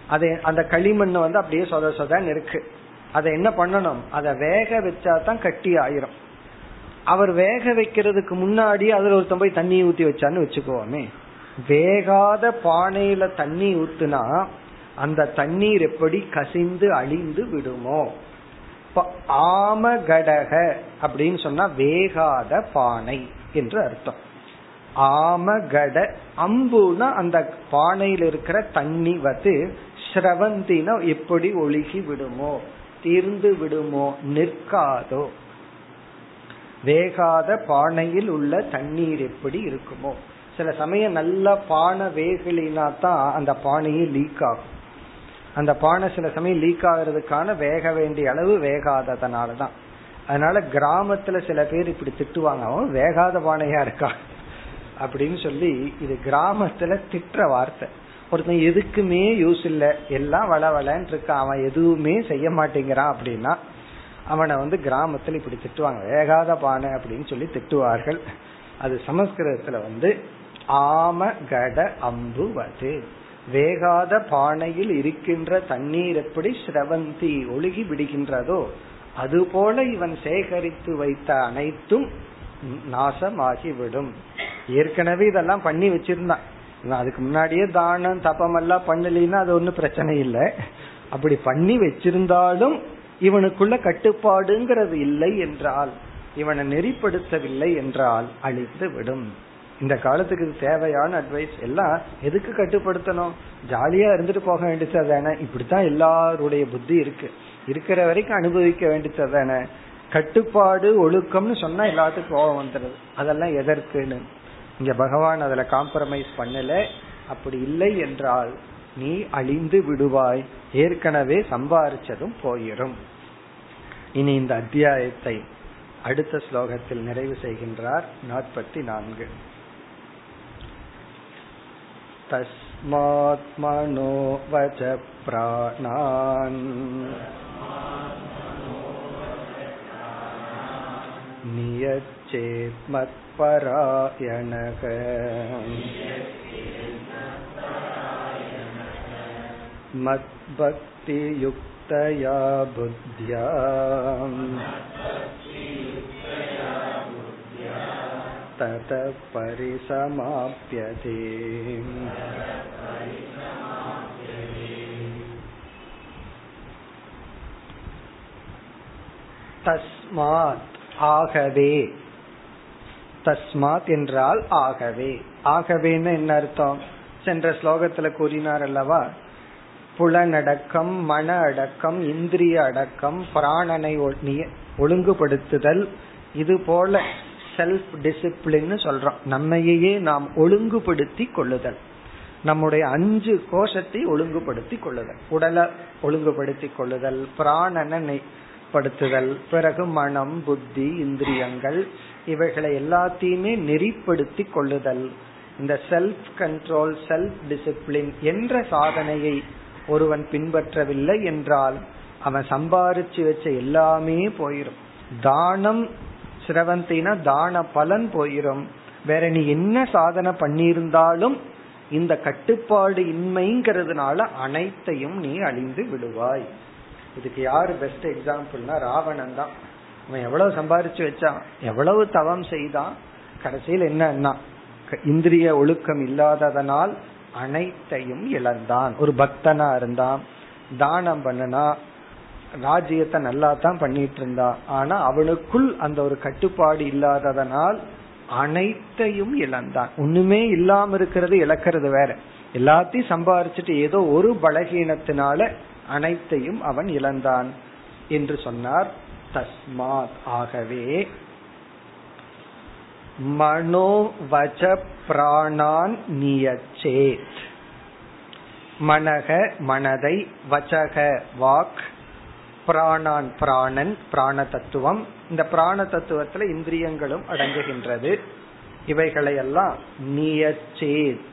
Speaker 1: அதை அந்த களிமண் வந்து அப்படியே சொத சொதன்னு இருக்கு. அதை என்ன பண்ணணும்? அதை வேக வச்சா தான் கட்டி ஆயிரும். அவர் வேக வைக்கிறதுக்கு முன்னாடி அதுல ஒருத்தன் போய் தண்ணி ஊத்தி வச்சான்னு வச்சுக்கோமே. வேகாத பானையில தண்ணி ஊத்துனா அந்த தண்ணீர் எப்படி கசிந்து அழிந்து விடுமோ? ஆம கடக அப்படின்னு சொன்னா வேகாத பானை என்று அர்த்தம். ஆம கட அம்புனா அந்த பானையில் இருக்கிற தண்ணி வந்து ஸ்ரவந்தினா எப்படி ஒழுகி விடுமோ? தீர்ந்து விடுமோ? நிற்காதோ? வேகாத பானையில் உள்ள தண்ணீர் எப்படி இருக்குமோ. சில சமயம் நல்ல பானை வேகலினா தான் அந்த பானையே லீக் ஆகும். அந்த பானை சில சமயம் லீக் ஆகிறதுக்கான வேக வேண்டிய அளவு வேகாததுனாலதான் அதனால கிராமத்துல சில பேர் இப்படி திட்டுவாங்க அவன் வேகாத பானையா இருக்கா? அப்படின்னு சொல்லி இது கிராமத்துல திட்டுற வார்த்தை. ஒருத்தன் எதுக்குமே யூஸ் இல்லை. எல்லாம் வள வளன்னு இருக்கான். அவன் எதுவுமே செய்ய மாட்டேங்கிறான் அப்படின்னா அவனை வந்து கிராமத்துல இப்படி திட்டுவாங்க. வேகாத பானை அப்படின்னு சொல்லி திட்டுவார்கள். அது சமஸ்கிருதத்துல வந்து ஆம கட அம்புவது வேகாத பானையில் இருக்கின்ற தண்ணீர் எப்படி ஸ்ரவந்தி ஒழுகி விடுகின்றதோ அதுபோல இவன் சேகரித்து வைத்த அனைத்தும் நாசமாகிவிடும். ஏற்கனவே இதெல்லாம் பண்ணி வச்சிருந்தான். அதுக்கு முன்னாடியே தானம் தபம் எல்லாம் பண்ணலின்னா அது ஒன்னும் பிரச்சனை இல்லை. அப்படி பண்ணி வச்சிருந்தாலும் இவனுக்குள்ள கட்டுப்பாடுங்கிறது இல்லை என்றால் இவனை நெறிப்படுத்தவில்லை என்றால் அழித்து விடும். இந்த காலத்துக்கு இது தேவையான அட்வைஸ் எல்லாம் எதுக்கு கட்டுப்படுத்தணும்? ஜாலியா இருந்துட்டு போக வேண்டியது தானே. இப்படித்தான் எல்லாருடைய புத்தி இருக்கு. இருக்கிற வரைக்கும் அனுபவிக்க வேண்டியது தானே. கட்டுப்பாடு ஒழுக்கம்னு சொன்னா எல்லாத்துக்கும் கோபம் வந்துடுது அதெல்லாம் எதற்குன்னு? இங்க பகவான் அதுல காம்ப்ரமைஸ் பண்ணல. அப்படி இல்லை என்றால் நீ அழிந்து விடுவாய். ஏற்கனவே சம்பாரிச்சதும் போயிரும். இனி இந்த அத்தியாயத்தை அடுத்த ஸ்லோகத்தில் நிறைவு செய்கின்றார் நாற்பத்தி நான்கு तस्मात्मनो वच प्राणान् नियच्चेत् मत्परायणः मद्भक्तियुक्तया बुद्ध्या ततः परिसमाप्यते தஸ்மாத் ஆகவே தஸ்மாத் என்றால் ஆகவே ஆகவேன்னு என்ன அர்த்தம் சென்ற ஸ்லோகத்துல கூறினார் அல்லவா புலனடக்கம் மன அடக்கம் இந்திரிய அடக்கம் பிராணனை ஒழுங்குபடுத்துதல் இது போல செல்ஃப் டிசிப்ளின்னு சொல்றோம். நம்மையே நாம் ஒழுங்குபடுத்தி கொள்ளுதல். நம்முடைய அஞ்சு கோஷத்தை ஒழுங்குபடுத்தி கொள்ளுதல். உடலை ஒழுங்குபடுத்தி கொள்ளுதல் பிராணனை படுத்துதல் பிறகு மனம் புத்தி இந்திரியங்கள் இவைகளை எல்லாத்தையுமே நெறிப்படுத்தி கொள்ளுதல். இந்த செல்ஃப் கண்ட்ரோல் செல்ஃப் டிசிப்ளின் என்ற சாதனையை ஒருவன் பின்பற்றவில்லை என்றால் அவன் சம்பாரிச்சு வச்ச எல்லாமே போயிரும். தானம் சிரவந்தினா தான பலன் போயிரும். வேற நீ என்ன சாதனை பண்ணியிருந்தாலும் இந்த கட்டுப்பாடு இன்மைங்கிறதுனால அனைத்தையும் நீ அழிந்து விடுவாய். இதுக்கு யாரு பெஸ்ட் எக்ஸாம்பிள்னா ராவணன் தான். அவன் எவ்வளவு சம்பாரிச்சு வச்சான் எவ்வளவு தவம் செய்தான் கடைசியில் என்னன்னா இந்திரிய ஒழுக்கம் இல்லாததனால் அனைத்தையும் இழந்தான். ஒரு பக்தனா இருந்தான் தானம் பண்ணனா ராஜ்யத்தை நல்லா தான் பண்ணிட்டு இருந்தான் ஆனா அவனுக்குள் அந்த ஒரு கட்டுப்பாடு இல்லாததனால் அனைத்தையும் இழந்தான். ஒண்ணுமே இல்லாம இருக்கிறது இழக்கிறது வேற. எல்லாத்தையும் சம்பாரிச்சிட்டு ஏதோ ஒரு பலகீனத்தினால அனைத்தையும் அவன் இழந்தான் என்று சொன்னார். தஸ்மாத். ஆகவே மனோவச பிராணான் நியச்சேத். மனக மனதை வச்சக வாக் பிராணான் பிராணன் பிராண தத்துவம் இந்த பிராண தத்துவத்துல இந்திரியங்களும் அடங்குகின்றது. இவைகளையெல்லாம் நியச்சேத்.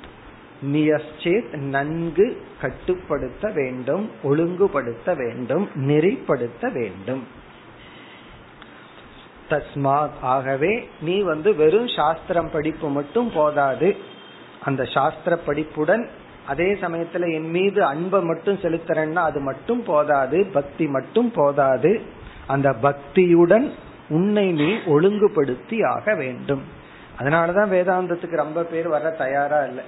Speaker 1: நியச்சேத் நன்கு கட்டுப்படுத்த வேண்டும் ஒழுங்குபடுத்த வேண்டும் நெறிப்படுத்த வேண்டும். தஸ்மாத். ஆகவே நீ வந்து வெறும் சாஸ்திரம் படிப்பு மட்டும் போதாது. அந்த சாஸ்திர படிப்புடன் அதே சமயத்துல என் மீது அன்பை மட்டும் செலுத்துறேன்னா அது மட்டும் போதாது பக்தி மட்டும் போதாது. அந்த பக்தியுடன் உன்னை நீ ஒழுங்குபடுத்தி ஆக வேண்டும். அதனாலதான் வேதாந்தத்துக்கு ரொம்ப பேர் வர தயாரா இல்லை.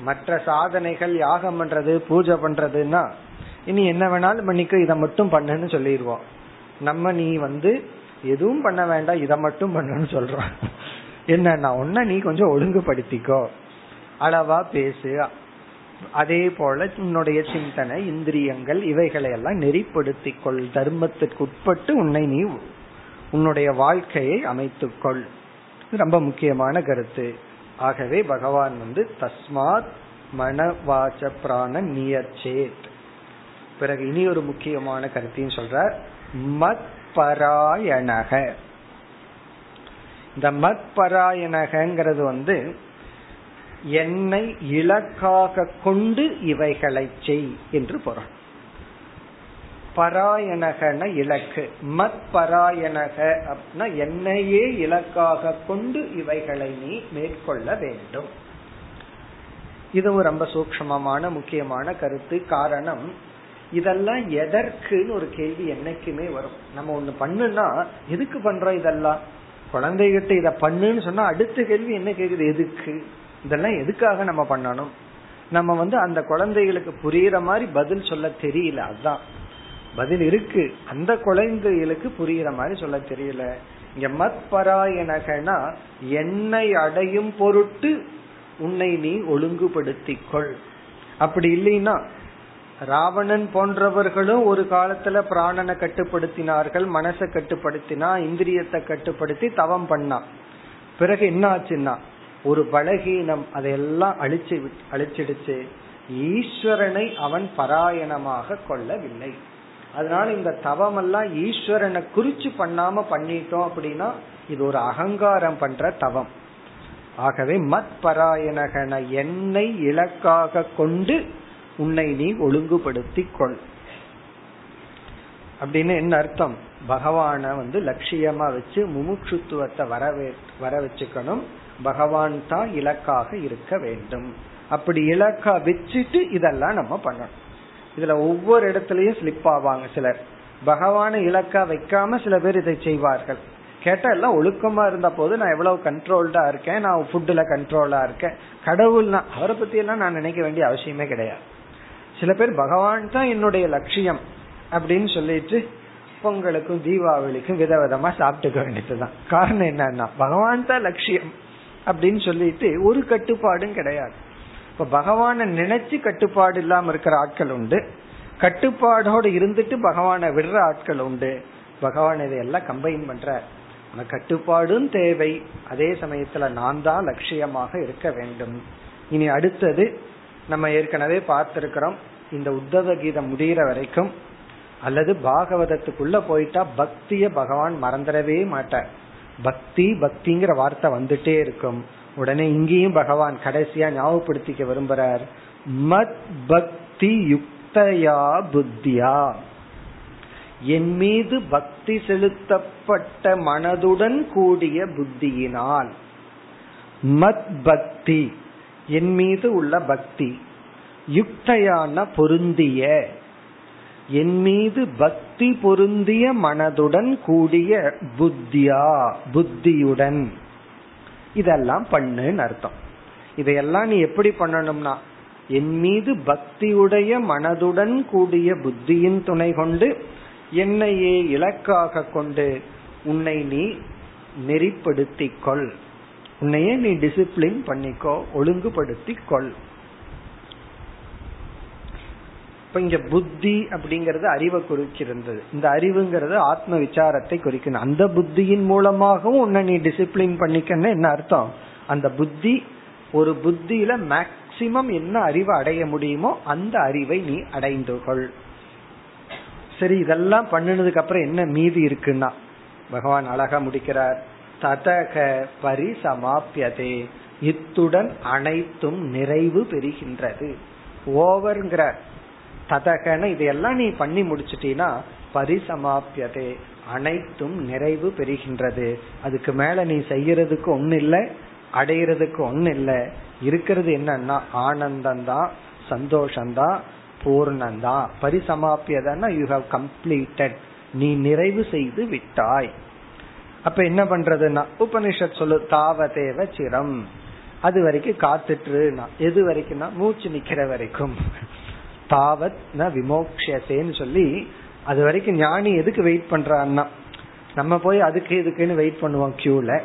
Speaker 1: மற்ற சாதனைகள் யாகம் பண்றது பூஜை பண்றதுன்னா இனி என்ன வேணாலும் பண்ணிக்க இதை மட்டும் பண்ணுன்னு சொல்லிடுவோம் நம்ம நீ வந்து எதுவும் பண்ண வேண்டாம் இதை மட்டும் பண்ணுன்னு சொல்றான். என்னன்னா ஒன்ன நீ கொஞ்சம் ஒழுங்குபடுத்திக்கோ. அளவா பேசு. அதே போல உன்னுடைய சிந்தனை இந்திரியங்கள் இவைகளை எல்லாம் நெறிப்படுத்தி கொள் தர்மத்திற்கு உட்பட்டு உன்னை நீ உன்னுடைய வாழ்க்கையை அமைத்துக்கொள். ரொம்ப முக்கியமான கருத்து. ஆகவே பகவான் வந்து தஸ்மாத் மனவாச்ச பிராண நியச்சேத். பிறகு இனி ஒரு முக்கியமான கருத்தையும் சொல்றார். மத் பராயணக இந்த மத்பராயணகங்கிறது வந்து என்னை இலக்காக கொண்டு இவைகளை செய் என்று பொருள். பராயணகன இலக்கு. மத் பராயணக அப்படின்னா என்னையே இலக்காக கொண்டு இவைகளை நீ மேற்கொள்ள வேண்டும். இதுவும் ரொம்ப சூக்மமான முக்கியமான கருத்து. காரணம் இதெல்லாம் எதற்குன்னு ஒரு கேள்வி என்னைக்குமே வரும். நம்ம ஒண்ணு பண்ணுனா எதுக்கு பண்றோம் இதெல்லாம்? குழந்தைகிட்ட இத பண்ணுன்னு சொன்னா அடுத்த கேள்வி என்ன கேக்குது? எதுக்கு? இதெல்லாம் எதுக்காக நம்ம பண்ணணும்? நம்ம வந்து அந்த குழந்தைகளுக்கு புரியுற மாதிரி பதில் சொல்ல தெரியல அதுதான் பதில் இருக்கு. அந்த குழந்தைகளுக்கு புரியுற மாதிரி சொல்ல தெரியல. இங்க மத் பராயணகனா என்னை அடையும் பொருட்டு உன்னை நீ ஒழுங்குபடுத்திக்கொள். அப்படி இல்லைன்னா ராவணன் போன்றவர்களும் ஒரு காலத்துல பிராணனை கட்டுப்படுத்தினார்கள் மனசை கட்டுப்படுத்தினா இந்திரியத்தை கட்டுப்படுத்தி தவம் பண்ணா. பிறகு என்ன ஆச்சுன்னா ஒரு பலகீனம் அதையெல்லாம் அழிச்சு அழிச்சிடுச்சு. ஈஸ்வரனை அவன் பராயணமாக கொள்ளவில்லை. அதனால இந்த தவம் எல்லாம் ஈஸ்வரனை குறிச்சு பண்ணாம பண்ணிட்டோம் அப்படின்னா இது ஒரு அகங்காரம் பண்ற தவம். ஆகவே மத் பராயணகன என்னை இலக்காக கொண்டு உன்னை நீ ஒழுங்குபடுத்தி கொள். அப்படின்னு என்ன அர்த்தம்? பகவான வந்து லட்சியமா வச்சு முமுட்சுத்துவத்தை வரவே வர வச்சுக்கணும் பகவான் தான் இலக்காக இருக்க வேண்டும். அப்படி இலக்கா வச்சுட்டு இதெல்லாம் நம்ம பண்ணணும். இதுல ஒவ்வொரு இடத்துலயும் ஸ்லிப் ஆவாங்க சிலர். பகவான இலக்கா வைக்காம சில பேர் இதை செய்வார்கள். கேட்டா எல்லாம் ஒழுக்கமா இருந்த போது நான் எவ்வளவு கண்ட்ரோல்டா இருக்கேன். நான் ஃபுட்டுல கண்ட்ரோலா இருக்கேன். கடவுள்னா அவரை பத்தி எல்லாம் நான் நினைக்க வேண்டிய அவசியமே கிடையாது. சில பேர் பகவான் தான் என்னுடைய லட்சியம் அப்படின்னு சொல்லிட்டு பொங்கலுக்கும் தீபாவளிக்கும் விதவிதமா சாப்பிட்டுக்க வேண்டியதுதான். காரணம் என்னன்னா பகவான் தான் லட்சியம் அப்படின்னு சொல்லிட்டு ஒரு கட்டுப்பாடும் கிடையாது. இப்ப பகவான நினைச்சு கட்டுப்பாடு இல்லாம இருக்கிற ஆட்கள் உண்டு. கட்டுப்பாடோடு இருந்துட்டு பகவானை விடுற ஆட்கள் உண்டு. பகவான் இதையெல்லாம் கம்பைன் பண்ற கட்டுப்பாடும் தேவை. அதே சமயத்துல நான் தான் லட்சியமாக இருக்க வேண்டும். இனி அடுத்தது நம்ம ஏற்கனவே பார்த்திருக்கிறோம் இந்த உத்தவ கீதம் முடிகிற வரைக்கும் அல்லது பாகவதத்துக்குள்ள போயிட்டா பக்திய பகவான் மறந்துடவே மாட்டார். பக்தி பக்திங்கிற வார்த்தை வந்துட்டே இருக்கும். உடனே இங்கேயும் பகவான் கடைசியா ஞாபகப்படுத்திக்க விரும்புறார். மத் பக்தி யுக்தயா புத்தியா. என் மீது பக்தி செலுத்தப்பட்ட மனதுடன் கூடிய புத்தியினால். மத் பக்தி. என் மீது உள்ள பக்தி யுக்தையான பொருந்திய என் மீது பக்தி பொருந்திய மனதுடன் கூடிய புத்தியா புத்தியுடன். இதெல்லாம் பண்ணுன்னு அர்த்தம். இதையெல்லாம் நீ எப்படி பண்ணணும்னா என் மீது பக்தியுடைய மனதுடன் கூடிய புத்தியின் துணை கொண்டு என்னையே இலக்காக கொண்டு உன்னை நீ நெறிப்படுத்திக் கொள். உன்னையே நீ டிசிப்ளின் பண்ணிக்கோ ஒழுங்குபடுத்தி கொள் இப்ப இங்க புத்தி அப்படிங்கறது அறிவை குறிச்சிருந்தது இந்த அறிவுங்கிறது ஆத்ம விசாரத்தை குறிக்கணும். அந்த புத்தியின் மூலமாகவும் உன்னை நீ டிசிப்ளின் பண்ணிக்கன்னு என்ன அர்த்தம்? அந்த புத்தி ஒரு புத்தியில மேக்சிமம் என்ன அறிவை அடைய முடியுமோ அந்த அறிவை நீ அடைந்து கொள். சரி இதெல்லாம் பண்ணினதுக்கு அப்புறம் என்ன மீதி இருக்குன்னா? பகவான் அழகா முடிக்கிறார். ததக பரிசமாப்பியதே இத்துடன் அனைத்தும் நிறைவு பெறுகின்றது. ஓவர்ங்கிற ததகன இதையெல்லாம் நீ பண்ணி முடிச்சிட்டீனா பரிசமாப்பியதே அனைத்தும் நிறைவு பெறுகின்றது. அதுக்கு மேல நீ செய்யறதுக்கு ஒன்னு இல்லை அடையிறதுக்கு ஒன்னு இல்லை இருக்கிறது என்னன்னா ஆனந்தம்தான் சந்தோஷம்தான் பூர்ணந்தான் பரிசமாப்பியதன்னா யூ ஹவ் கம்ப்ளீட்டட் நீ நிறைவு செய்து விட்டாய். அப்ப என்ன பண்றதுன்னா உபனிஷத் சொல்லு தாவதேவ சிரம். அது வரைக்கும் காத்துட்டு எது வரைக்கும்னா மூச்சு நிக்கிற வரைக்கும். தாவத் ந விமோக்ஷேன்னு சொல்லி அது வரைக்கும் ஞானி எதுக்கு வெயிட் பண்றான்னா நம்ம போய் அதுக்கு இதுக்குன்னு வெயிட் பண்ணுவோம் கியூல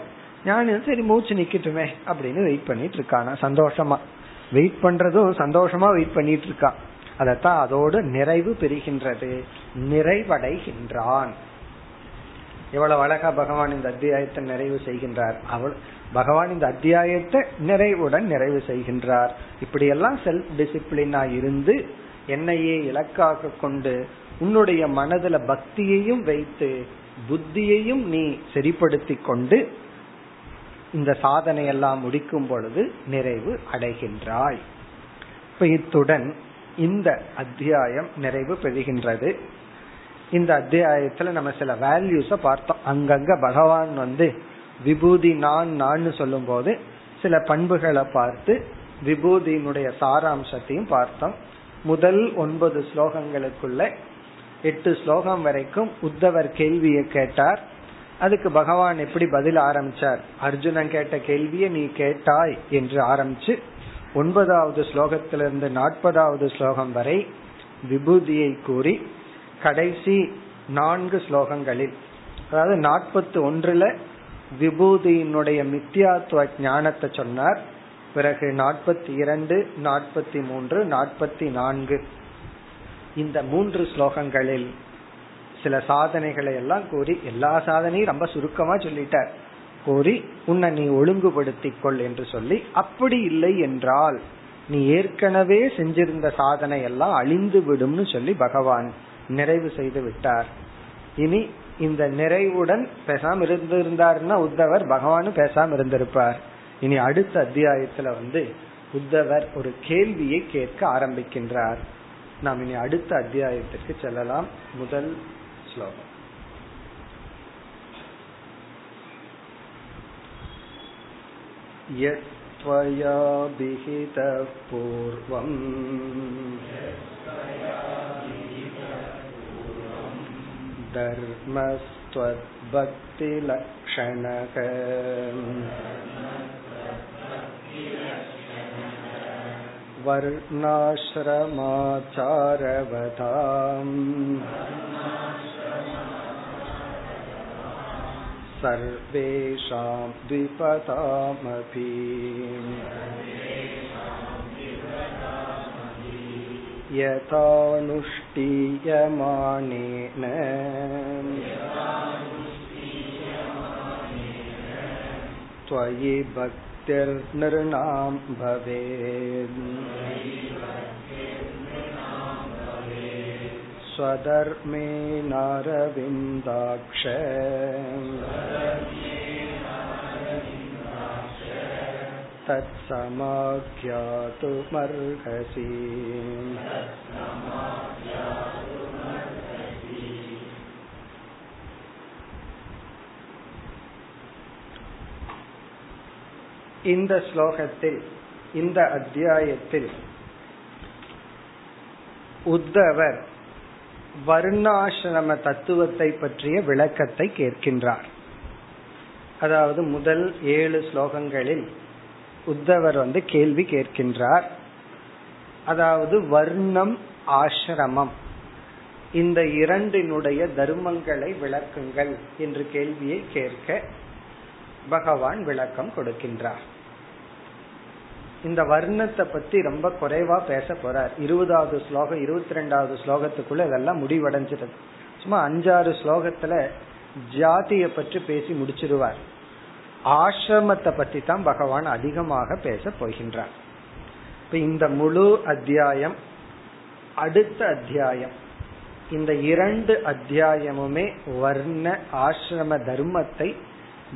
Speaker 1: ஞானி சரி மூச்சு நிக்கட்டுமே அப்படின்னு வெயிட் பண்ணிட்டு இருக்கானா சந்தோஷமா. வெயிட் பண்றதும் சந்தோஷமா வெயிட் பண்ணிட்டு இருக்கான் அதத்தான் அதோடு நிறைவு பெறுகின்றது நிறைவடைகின்றான். எவ்வளவு அழகா பகவான் இந்த அத்தியாயத்தை நிறைவு செய்கின்றார். அவள் பகவான் இந்த அத்தியாயத்தை நிறைவுடன் நிறைவு செய்கின்றார். இப்படியெல்லாம் செல்ஃப் டிசிப்ளினா இருந்து என்னையே இலக்காக கொண்டு உன்னுடைய மனதுல பக்தியையும் வைத்து புத்தியையும் நீ சரிப்படுத்தி கொண்டு இந்த சாதனையெல்லாம் முடிக்கும் பொழுது நிறைவு அடைகின்றாய். இப்ப இத்துடன் இந்த அத்தியாயம் நிறைவு பெறுகின்றது. இந்த அத்தியாயத்துல நம்ம சில வேல்யூஸ பார்த்தோம். அங்கங்க பகவான் வந்து விபூதி நான் நான் சொல்லும் போது சில பண்புகளை பார்த்து விபூதியினுடைய சாராம்சத்தையும் பார்த்தோம். முதல் ஒன்பது ஸ்லோகங்களுக்குள்ள எட்டு ஸ்லோகம் வரைக்கும் உத்தவர் கேள்வியை கேட்டார். அதுக்கு பகவான் எப்படி பதில் ஆரம்பிச்சார்? அர்ஜுனன் கேட்ட கேள்வியை நீ கேட்டாய் என்று ஆரம்பிச்சு ஒன்பதாவது ஸ்லோகத்திலிருந்து நாற்பதாவது ஸ்லோகம் வரை விபூதியை கூறி கடைசி நான்கு ஸ்லோகங்களில் அதாவது நாற்பத்தி ஒன்றுல விபூதியினுடைய மித்தியாத்துவ ஞானத்தை சொன்னார். பிறகு நாற்பத்தி இரண்டு நாற்பத்தி மூன்று நாற்பத்தி நான்கு. இந்த மூன்று ஸ்லோகங்களில் சில சாதனைகளை எல்லாம் கூறி எல்லா சாதனையும் ரொம்ப சுருக்கமா சொல்லிட்டார். கூறி உன்னை நீ ஒழுங்குபடுத்திக் கொள் என்று சொல்லி அப்படி இல்லை என்றால் நீ ஏற்கனவே செஞ்சிருந்த சாதனை எல்லாம் அழிந்து விடும்னு சொல்லி பகவான் நிறைவு செய்து விட்டார் இனி இந்த நிறைவுடன் பேசாம இருந்திருந்தாருன்னா உத்தவர் பகவானும் பேசாம இருந்திருப்பார் இனி அடுத்த அத்தியாயத்துல வந்து உத்தவர் ஒரு கேள்வியை கேட்க ஆரம்பிக்கின்றார் நாம் இனி அடுத்த அத்தியாயத்திற்கு செல்லலாம் முதல் ஸ்லோகம் यत्त्वया विहितः पूर्वम् धर्मस्त्वद्भक्तिलक्षणः वर्णाश्रमाचारवताम् सर्वेषां द्विपदामपि यथानुष्ठीयमानेन त्वयि भक्तिर्नृणां भवेत् स्वधर्मेणारविन्दाक्ष तत्समाख्यातुमर्हसि இந்த ஸ்லோகத்தில் இந்த அத்தியாயத்தில் உத்தவர் வர்ணாசிரம தத்துவத்தை பற்றிய விளக்கத்தை கேட்கின்றார் அதாவது முதல் ஏழு ஸ்லோகங்களில் உத்தவர் வந்து கேள்வி கேட்கின்றார். அதாவது வர்ணம் ஆசிரமம். இந்த இரண்டினுடைய தர்மங்களை விளக்குங்கள் என்று கேள்வியை கேட்க பகவான் விளக்கம் கொடுக்கின்றார். இந்த வர்ணத்தை பத்தி ரொம்ப குறைவா பேச போறார். இருபதாவது ஸ்லோகம் இருபத்தி ரெண்டாவது ஸ்லோகத்துக்குள்ள இதெல்லாம் முடிவடைஞ்சிருது சும்மா அஞ்சாறு ஸ்லோகத்துல ஜாதிய பற்றி பேசி முடிச்சிருவார். ஆசிரமத்தை பத்தி தான் பகவான் அதிகமாக பேச போகின்றார். இப்ப இந்த முழு அத்தியாயம் அடுத்த அத்தியாயம் இந்த இரண்டு அத்தியாயமுமே வர்ண ஆசிரம தர்மத்தை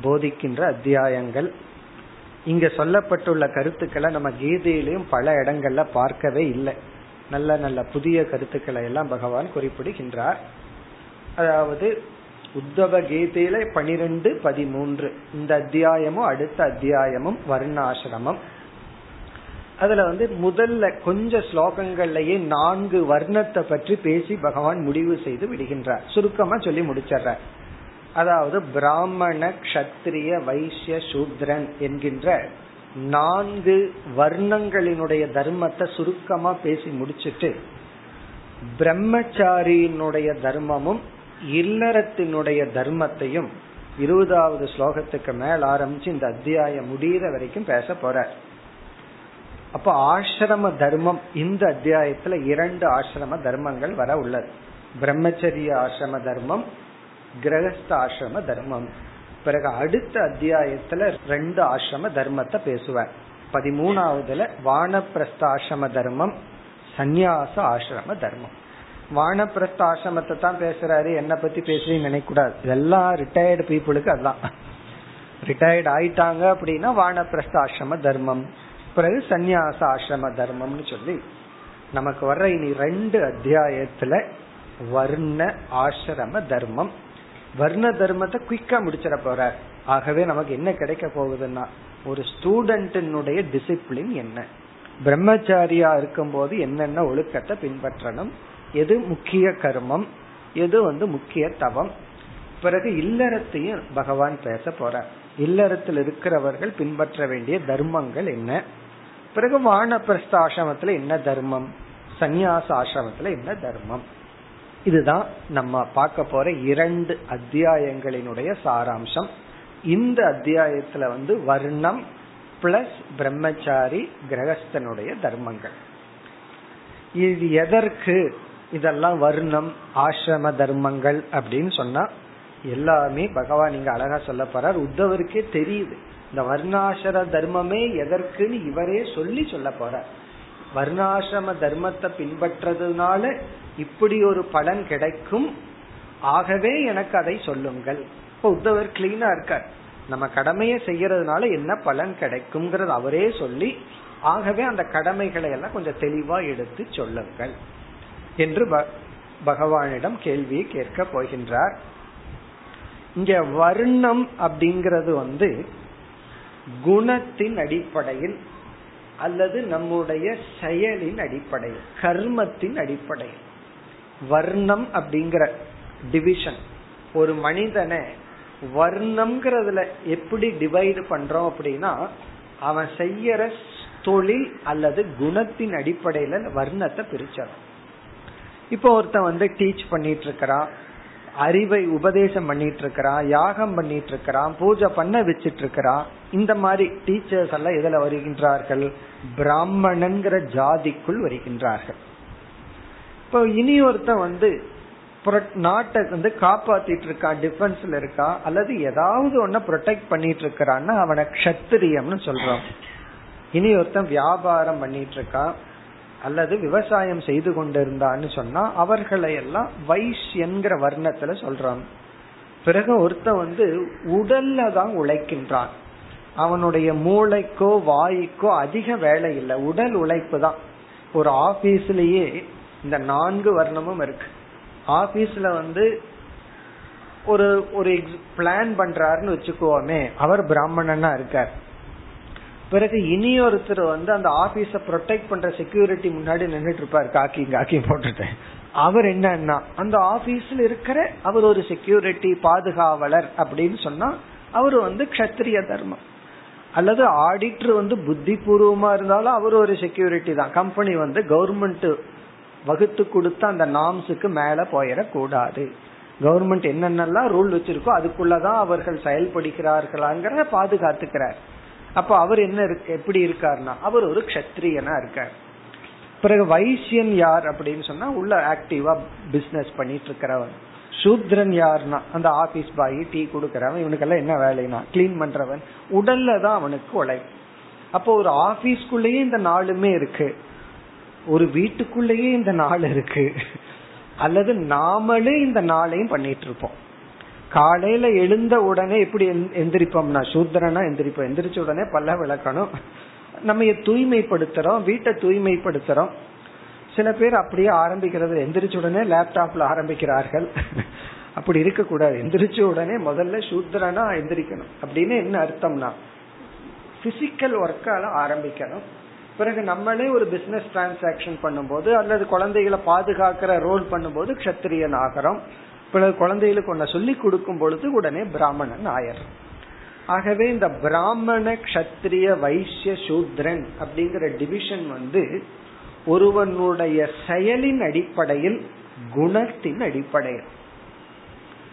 Speaker 1: போதிக்கின்ற அத்தியாயங்கள். இங்க சொல்லப்பட்டுள்ள கருத்துக்களை நம்ம கீதையிலையும் பல இடங்கள்ல பார்க்கவே இல்லை. நல்ல நல்ல புதிய கருத்துக்களை எல்லாம் பகவான் குறிப்பிடுகின்றார். அதாவது உத்தவ கீதையில பனிரெண்டு பதிமூன்று. இந்த அத்தியாயமும் அடுத்த அத்தியாயமும் வர்ணாசிரமம். அதுல வந்து முதல்ல கொஞ்ச ஸ்லோகங்கள்லயே நான்கு வர்ணத்தை பற்றி பேசி பகவான் முடிவு செய்து விடுகின்றார். சுருக்கமா சொல்லி முடிச்சிடுறார் அதாவது பிராமண கஷத்திரிய வைசிய சூத்ரன் என்கின்ற நான்கு வர்ணங்களினுடைய தர்மத்தை சுருக்கமா பேசி முடிச்சிட்டு பிரம்மச்சாரியினுடைய தர்மமும் இல்லறத்தினுடைய தர்மத்தையும் இருபதாவது ஸ்லோகத்துக்கு மேல் ஆரம்பிச்சு இந்த அத்தியாயம் முடிகிற வரைக்கும் பேச போற அப்ப ஆசிரம தர்மம் இந்த அத்தியாயத்துல இரண்டு ஆசிரம தர்மங்கள் வர உள்ளது. பிரம்மச்சரிய ஆசிரம தர்மம் கிரகஸ்த ஆசிரம தர்மம். பிறகு அடுத்த அத்தியாயத்துல ரெண்டு ஆசிரம தர்மத்தை பேசுவார். பதிமூணாவதுல வானப்பிரஸ்த ஆசிரம தர்மம் சந்நியாச ஆசிரம தர்மம். வானப்பிரஸ்த ஆசிரமத்தை தான் பேசுறாரு. என்ன பத்தி பேசுறீங்கன்னு நினைக்கூடாது எல்லாம் ரிட்டையர்டு பீப்புளுக்கு அதான். ரிட்டையர்ட் ஆயிட்டாங்க அப்படின்னா வானப்பிரஸ்த ஆசிரம தர்மம். பிறகு சந்நியாச ஆசிரம தர்மம்னு சொல்லி நமக்கு வர்ற இனி ரெண்டு அத்தியாயத்துல வர்ண ஆசிரம தர்மம். வர்ண தர்மத்தை குயிக்கா முடிச்சிட போற. ஆகவே நமக்கு என்ன கிடைக்க போகுதுன்னா ஒரு ஸ்டூடெண்டினுடைய டிசிப்ளின் என்ன? பிரம்மச்சாரியா இருக்கும் போது என்னென்ன ஒழுக்கத்தை பின்பற்றணும்? எது முக்கிய கர்மம் எது வந்து முக்கிய தவம்? பிறகு இல்லறத்தையும் பகவான் பேச போற இல்லறத்தில் இருக்கிறவர்கள் பின்பற்ற வேண்டிய தர்மங்கள் என்ன? பிறகு வானப்பிரஸ்த ஆசிரமத்துல என்ன தர்மம்? சந்நியாச ஆசிரமத்துல என்ன தர்மம்? இதுதான் நம்ம பார்க்க போற இரண்டு அத்தியாயங்களினுடைய சாராம்சம். இந்த அத்தியாயத்துல வந்து வர்ணம் பிளஸ் பிரம்மச்சாரி கிரகஸ்தனுடைய தர்மங்கள். இது எதற்கு? இதெல்லாம் வர்ணம் ஆசிரம தர்மங்கள் அப்படின்னு சொன்னா எல்லாமே பகவான் இங்க அழகா சொல்ல போறார். உத்தவருக்கே தெரியுது. இந்த வர்ணாசிர தர்மமே எதற்குன்னு இவரே சொல்லி சொல்ல போறார். வர்ணாசிரம தர்மத்தை பின்பற்றதுனால இப்படி ஒரு பலன் கிடைக்கும். ஆகவே எனக்கு அதை சொல்லுங்கள். இப்ப உத்தவர் கிளீனா இருக்கார். நம்ம கடமையை செய்யறதுனால என்ன பலன் கிடைக்கும்ங்கிறது அவரே சொல்லி ஆகவே அந்த கடமைகளை எல்லாம் கொஞ்சம் தெளிவா எடுத்து சொல்லுங்கள். என்று பகவானிடம் கேள்வியை கேட்க போகின்றார். இங்க வர்ணம் அப்படிங்கிறது வந்து குணத்தின் அடிப்படையில் அல்லது நம்முடைய செயலின் அடிப்படையில் கர்மத்தின் அடிப்படையில். வர்ணம் அப்படிங்கிற டிவிஷன் ஒரு மனிதனை வர்ணம்ங்கிறதுல எப்படி டிவைடு பண்றோம் அப்படின்னா அவன் செய்யற தொழில் அல்லது குணத்தின் அடிப்படையில வர்ணத்தை பிரிச்சிடும் இப்போ ஒருத்தன் வந்து டீச் பண்ணிட்டு இருக்கிறான் அறிவை உபதேசம் பண்ணிட்டு இருக்கிறான் யாகம் பண்ணிட்டு இருக்கிறான் பூஜை பண்ண வச்சிட்டு இருக்கிறான் இந்த மாதிரி டீச்சர்ஸ் எல்லாம் எதுல வருகின்றார்கள்? பிராமணன்கிற ஜாதிக்குள் வருகின்றார்கள். இப்போ இனி ஒருத்தன் வந்து நாட்டை வந்து காப்பாத்திட்டு இருக்கான் டிஃபென்ஸ்ல இருக்கான் அல்லது ஏதாவது ஒன்ன ப்ரொடெக்ட் பண்ணிட்டு இருக்கிறான்னா அவனை கஷத்திரியம்னு சொல்றோம். இனி ஒருத்தன் வியாபாரம் பண்ணிட்டு இருக்கான் அல்லது விவசாயம் செய்து கொண்டிருந்தான்னு சொன்னா அவர்களை எல்லாம் வைஷ்யன்கிற வர்ணத்துல சொல்றான் பிறகு ஒருத்த வந்து உடல்ல தான் உழைக்கின்றான். அவனுடைய மூளைக்கோ வாய்க்கோ அதிக வேலை இல்லை. உடல் உழைப்பு தான். ஒரு ஆபீஸ்லயே இந்த நான்கு வர்ணமும் இருக்கு. ஆபீஸ்ல வந்து ஒரு ஒரு பிளான் பண்றாருன்னு வச்சுக்கோமே அவர் பிராமணனா இருக்கார். பிறகு இனி ஒருத்தர் வந்து அந்த ஆபீஸ ப்ரொடெக்ட் பண்ற செக்யூரிட்டி முன்னாடி நின்றுட்டு இருப்பார். காக்கி காக்கி போட்டுட்டேன் அவர் என்னன்னா அந்த ஆபீஸ்ல இருக்கிற அவர் ஒரு செக்யூரிட்டி பாதுகாவலர் அப்படின்னு சொன்னா அவர் வந்து கஷத்திரிய தர்மம். அல்லது ஆடிட்டர் வந்து புத்தி பூர்வமா இருந்தாலும் அவர் ஒரு செக்யூரிட்டி தான். கம்பெனி வந்து கவர்மெண்ட் வகுத்து கொடுத்த அந்த நாம்ஸுக்கு மேல போயிடக்கூடாது. கவர்மெண்ட் என்னென்னலாம் ரூல் வச்சிருக்கோ அதுக்குள்ளதான் அவர்கள் செயல்படுகிறார்களாங்கிற பாதுகாத்துக்கிறார். அப்ப அவர் என்ன இருக்கு எப்படி இருக்காருன்னா அவர் ஒரு கஷத்திரியனா இருக்கார். பிறகு வைசியன் யார் அப்படின்னு சொன்னா உள்ள ஆக்டிவா பிசினஸ் பண்ணிட்டு இருக்கிறவன் சூத்ரன் யாருன்னா அந்த ஆபீஸ் பாய் டீ கொடுக்கறவன் இவனுக்கெல்லாம் என்ன வேலைனா கிளீன் பண்றவன். உடல்ல தான் அவனுக்கு உழை அப்போ ஒரு ஆபீஸ்க்குள்ளேயே இந்த நாளுமே இருக்கு. ஒரு வீட்டுக்குள்ளேயே இந்த நாள் இருக்கு. அல்லது நாமளே இந்த நாளையும் பண்ணிட்டு இருப்போம் காலையில எழுந்த உடனே எப்படி எந்திரிப்போம்னா சூத்திரனா எந்திரிப்போம். எந்திரிச்ச உடனே பல்ல விளக்கணும். நம்ம தூய்மைப்படுத்துறோம். வீட்டை தூய்மைப்படுத்துறோம். சில பேர் அப்படியே ஆரம்பிக்கிறது. எந்திரிச்ச உடனே லேப்டாப்ல ஆரம்பிக்கிறார்கள். அப்படி இருக்க கூடாது எந்திரிச்ச உடனே முதல்ல சூத்திரனா எந்திரிக்கணும். அப்படின்னு என்ன அர்த்தம்னா பிசிக்கல் ஒர்க்கால ஆரம்பிக்கணும். பிறகு நம்மளே ஒரு பிசினஸ் டிரான்சாக்சன் பண்ணும்போது அல்லது குழந்தைகளை பாதுகாக்கிற ரோல் பண்ணும்போது கஷத்திரியன் ஆகிறோம். பிறகு குழந்தைகளுக்கு ஒன்ன சொல்லி கொடுக்கும் பொழுது உடனே பிராமணன் ஆயர். ஆகவே இந்த பிராமண கஷத்திரிய வைசிய சூத்ரன் அப்படிங்கிற டிவிஷன் வந்து ஒருவனுடைய செயலின் அடிப்படையில் குணத்தின் அடிப்படையில்.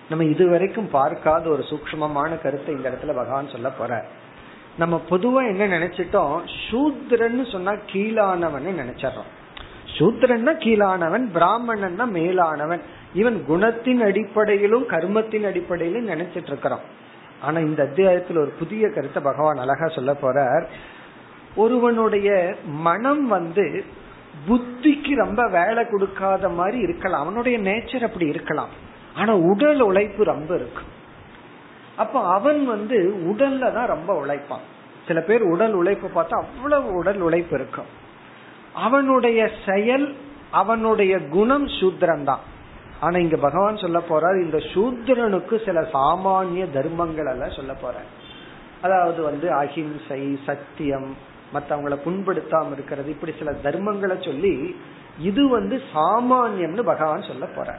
Speaker 1: நம்ம இதுவரைக்கும் பார்க்காத ஒரு சூக்மமான கருத்தை இந்த இடத்துல பகவான் சொல்ல போற நம்ம பொதுவா என்ன நினைச்சிட்டோம்? சூத்ரன்னு சொன்னா கீழானவன் நினைச்சிடறோம். சூத்ரன்னா கீழானவன் பிராமணன்னா மேலானவன். இவன் குணத்தின் அடிப்படையிலும் கர்மத்தின் அடிப்படையிலும் நினைச்சிட்டு இருக்கிறான் ஆனா இந்த அத்தியாயத்துல ஒரு புதிய கருத்தை பகவான் அழகா சொல்ல போறார். ஒருவனுடைய மனம் வந்து புத்திக்கு ரொம்ப வேலை கொடுக்காத மாதிரி இருக்கலாம். அவனுடைய நேச்சர் அப்படி இருக்கலாம். ஆனா உடல் உழைப்பு ரொம்ப இருக்கும் அப்ப அவன் வந்து உடல்ல தான் ரொம்ப உழைப்பான். சில பேர் உடல் உழைப்பு பார்த்தா அவ்வளவு உடல் உழைப்பு இருக்கும். அவனுடைய செயல் அவனுடைய குணம் சூத்திரம்தான். ஆனா இங்க பகவான் சொல்ல போறார் இந்த சூத்திரனுக்கு சில சாமானிய தர்மங்கள் எல்லாம் சொல்ல போற அதாவது வந்து அஹிம்சை சத்தியம் மற்றவங்களை புண்படுத்தாம இருக்கிறது இப்படி சில தர்மங்களை சொல்லி இது வந்து சாமானியம்னு பகவான் சொல்ல போற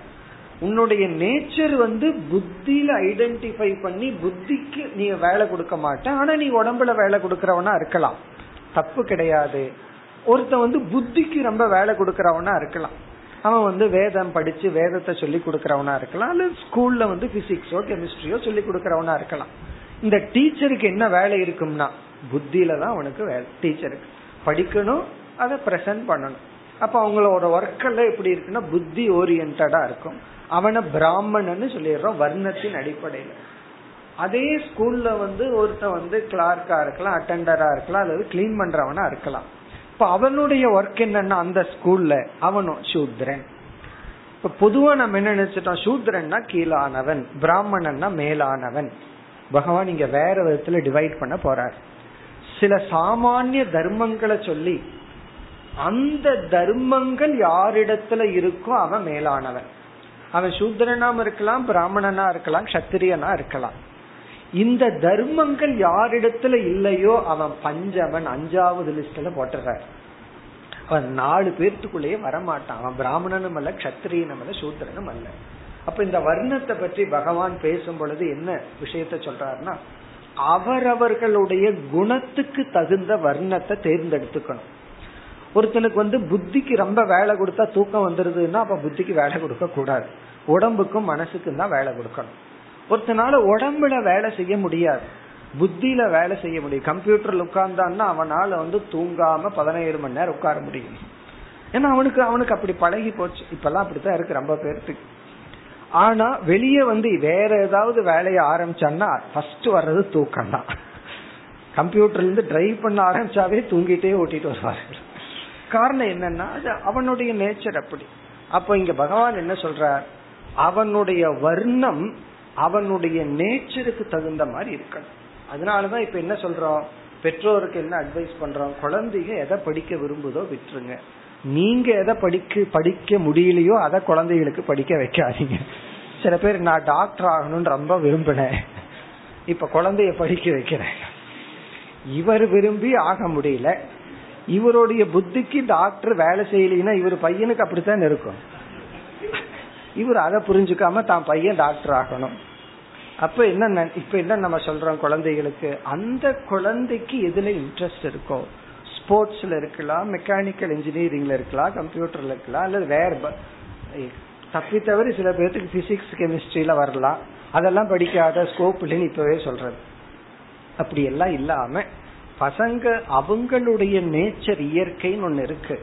Speaker 1: உன்னுடைய நேச்சர் வந்து புத்தியில ஐடென்டிஃபை பண்ணி புத்திக்கு நீ வேலை கொடுக்க மாட்டேன் ஆனா நீ உடம்புல வேலை கொடுக்கறவனா இருக்கலாம். தப்பு கிடையாது. ஒருத்தன் வந்து புத்திக்கு ரொம்ப வேலை கொடுக்கறவனா இருக்கலாம். அவன் வந்து வேதம் படிச்சு வேதத்தை சொல்லி கொடுக்கறவனா இருக்கலாம் அல்லது ஸ்கூல்ல வந்து பிசிக்ஸோ கெமிஸ்ட்ரியோ சொல்லி கொடுக்கறவனா இருக்கலாம். இந்த டீச்சருக்கு என்ன வேலை இருக்கும்னா புத்தியில தான் அவனுக்கு வேலை டீச்சருக்கு படிக்கணும் அதை பிரசன்ட் பண்ணணும். அப்ப அவங்களோட ஒர்க் எப்படி இருக்குன்னா புத்தி ஓரியன்டா இருக்கும். அவனை பிராமணன்னு சொல்லிடுறோம் வர்ணத்தின் அடிப்படையில. அதே ஸ்கூல்ல வந்து ஒருத்தன் வந்து கிளார்க்கா இருக்கலாம் அட்டண்டரா இருக்கலாம் அல்லது கிளீன் பண்றவனா இருக்கலாம். இப்ப அவனுடைய ஒர்க் என்னன்னா அந்த ஸ்கூல்ல அவனும் சூத்ரன். இப்ப பொதுவா நம்ம என்ன நினைச்சிட்டோம்? சூத்ரன்னா கீழானவன் பிராமணன்னா மேலானவன். பகவான் இங்க வேற விதத்துல டிவைட் பண்ண போறார். சில சாமானிய தர்மங்களை சொல்லி அந்த தர்மங்கள் யாரிடத்துல இருக்கோ அவன் மேலானவன். அவன் சூத்திரனாம இருக்கலாம் பிராமணனா இருக்கலாம் சத்திரியனா இருக்கலாம். இந்த தர்மங்கள் யாரிடத்துல இல்லையோ அவன் பஞ்சவன் அஞ்சாவது லிஸ்ட்ல போட்டுறார். அவன் நாலு பேர்த்துக்குள்ளேயே வரமாட்டான். அவன் பிராமணனும் அல்ல கத்திரியனும் அல்ல சூத்திரனும் அல்ல. அப்ப இந்த வர்ணத்தை பற்றி பகவான் பேசும் பொழுது என்ன விஷயத்த சொல்றாருன்னா அவரவர்களுடைய குணத்துக்கு தகுந்த வர்ணத்தை தேர்ந்தெடுத்துக்கணும். ஒருத்தனுக்கு வந்து புத்திக்கு ரொம்ப வேலை கொடுத்தா தூக்கம் வந்துருதுன்னா அப்ப புத்திக்கு வேலை கொடுக்க கூடாது உடம்புக்கும் மனசுக்கும் தான் வேலை கொடுக்கணும். ஒருத்தனால உடம்புல வேலை செய்ய முடியாது. புத்தியில வேலை செய்ய முடியும். கம்ப்யூட்டர்ல உட்கார்ந்தான்னா அவனால வந்து தூங்காம பதினேழு மணி நேரம் உட்கார முடியும். ஏன்னா அவனுக்கு அவனுக்கு அப்படி பழகி போச்சு. இப்பெல்லாம் அப்படித்தான் இருக்கு ரொம்ப பேர்த்துக்கு. ஆனா வெளியே வந்து வேற ஏதாவது வேலையை ஆரம்பிச்சான்னா ஃபர்ஸ்ட் வர்றது தூக்கம் தான் கம்ப்யூட்டர்ல இருந்து டிரைவ் பண்ண ஆரம்பிச்சாவே தூங்கிட்டே ஓட்டிட்டு வருவார்கள் காரணம் என்னன்னா அது அவனுடைய நேச்சர் அப்படி. அப்ப இங்க பகவான் என்ன சொல்றார்? அவனுடைய வர்ணம் அவனுடைய நேச்சருக்கு தகுந்த மாதிரி இருக்கணும். அதனாலதான் இப்ப என்ன சொல்றோம்? பெற்றோருக்கு என்ன அட்வைஸ் பண்றோம்? குழந்தைங்க எதை படிக்க விரும்புதோ விட்டுருங்க. நீங்க எதை படிக்க படிக்க முடியலையோ அதை குழந்தைகளுக்கு படிக்க வைக்காதீங்க. சில பேர் நான் டாக்டர் ஆகணும்னு ரொம்ப விரும்பினேன். இப்ப குழந்தைய படிக்க வைக்கிறேன். இவர் விரும்பி ஆக முடியல. இவருடைய புத்திக்கு டாக்டர் வேலை செய்யலைன்னா இவர் பையனுக்கு அப்படித்தான் இருக்கும். இவர் அதை புரிஞ்சுக்காம தான் பையன் டாக்டர் ஆகணும். அப்ப என்ன இப்ப என்ன நம்ம சொல்றோம் குழந்தைகளுக்கு? அந்த குழந்தைக்கு எதுல இன்ட்ரெஸ்ட் இருக்கோ? ஸ்போர்ட்ஸ்ல இருக்கலாம் மெக்கானிக்கல் இன்ஜினியரிங்ல இருக்கலாம் கம்ப்யூட்டர்ல இருக்கலாம் அல்லது வேற தப்பி தவிர சில பேர்த்துக்கு பிசிக்ஸ் கெமிஸ்ட்ரியில வரலாம். அதெல்லாம் படிக்காத ஸ்கோப் இல்லைன்னு இப்பவே சொல்றது. அப்படி எல்லாம் இல்லாம பசங்க அவங்களுடைய நேச்சர் இயற்கைன்னு ஒண்ணு இருக்கு.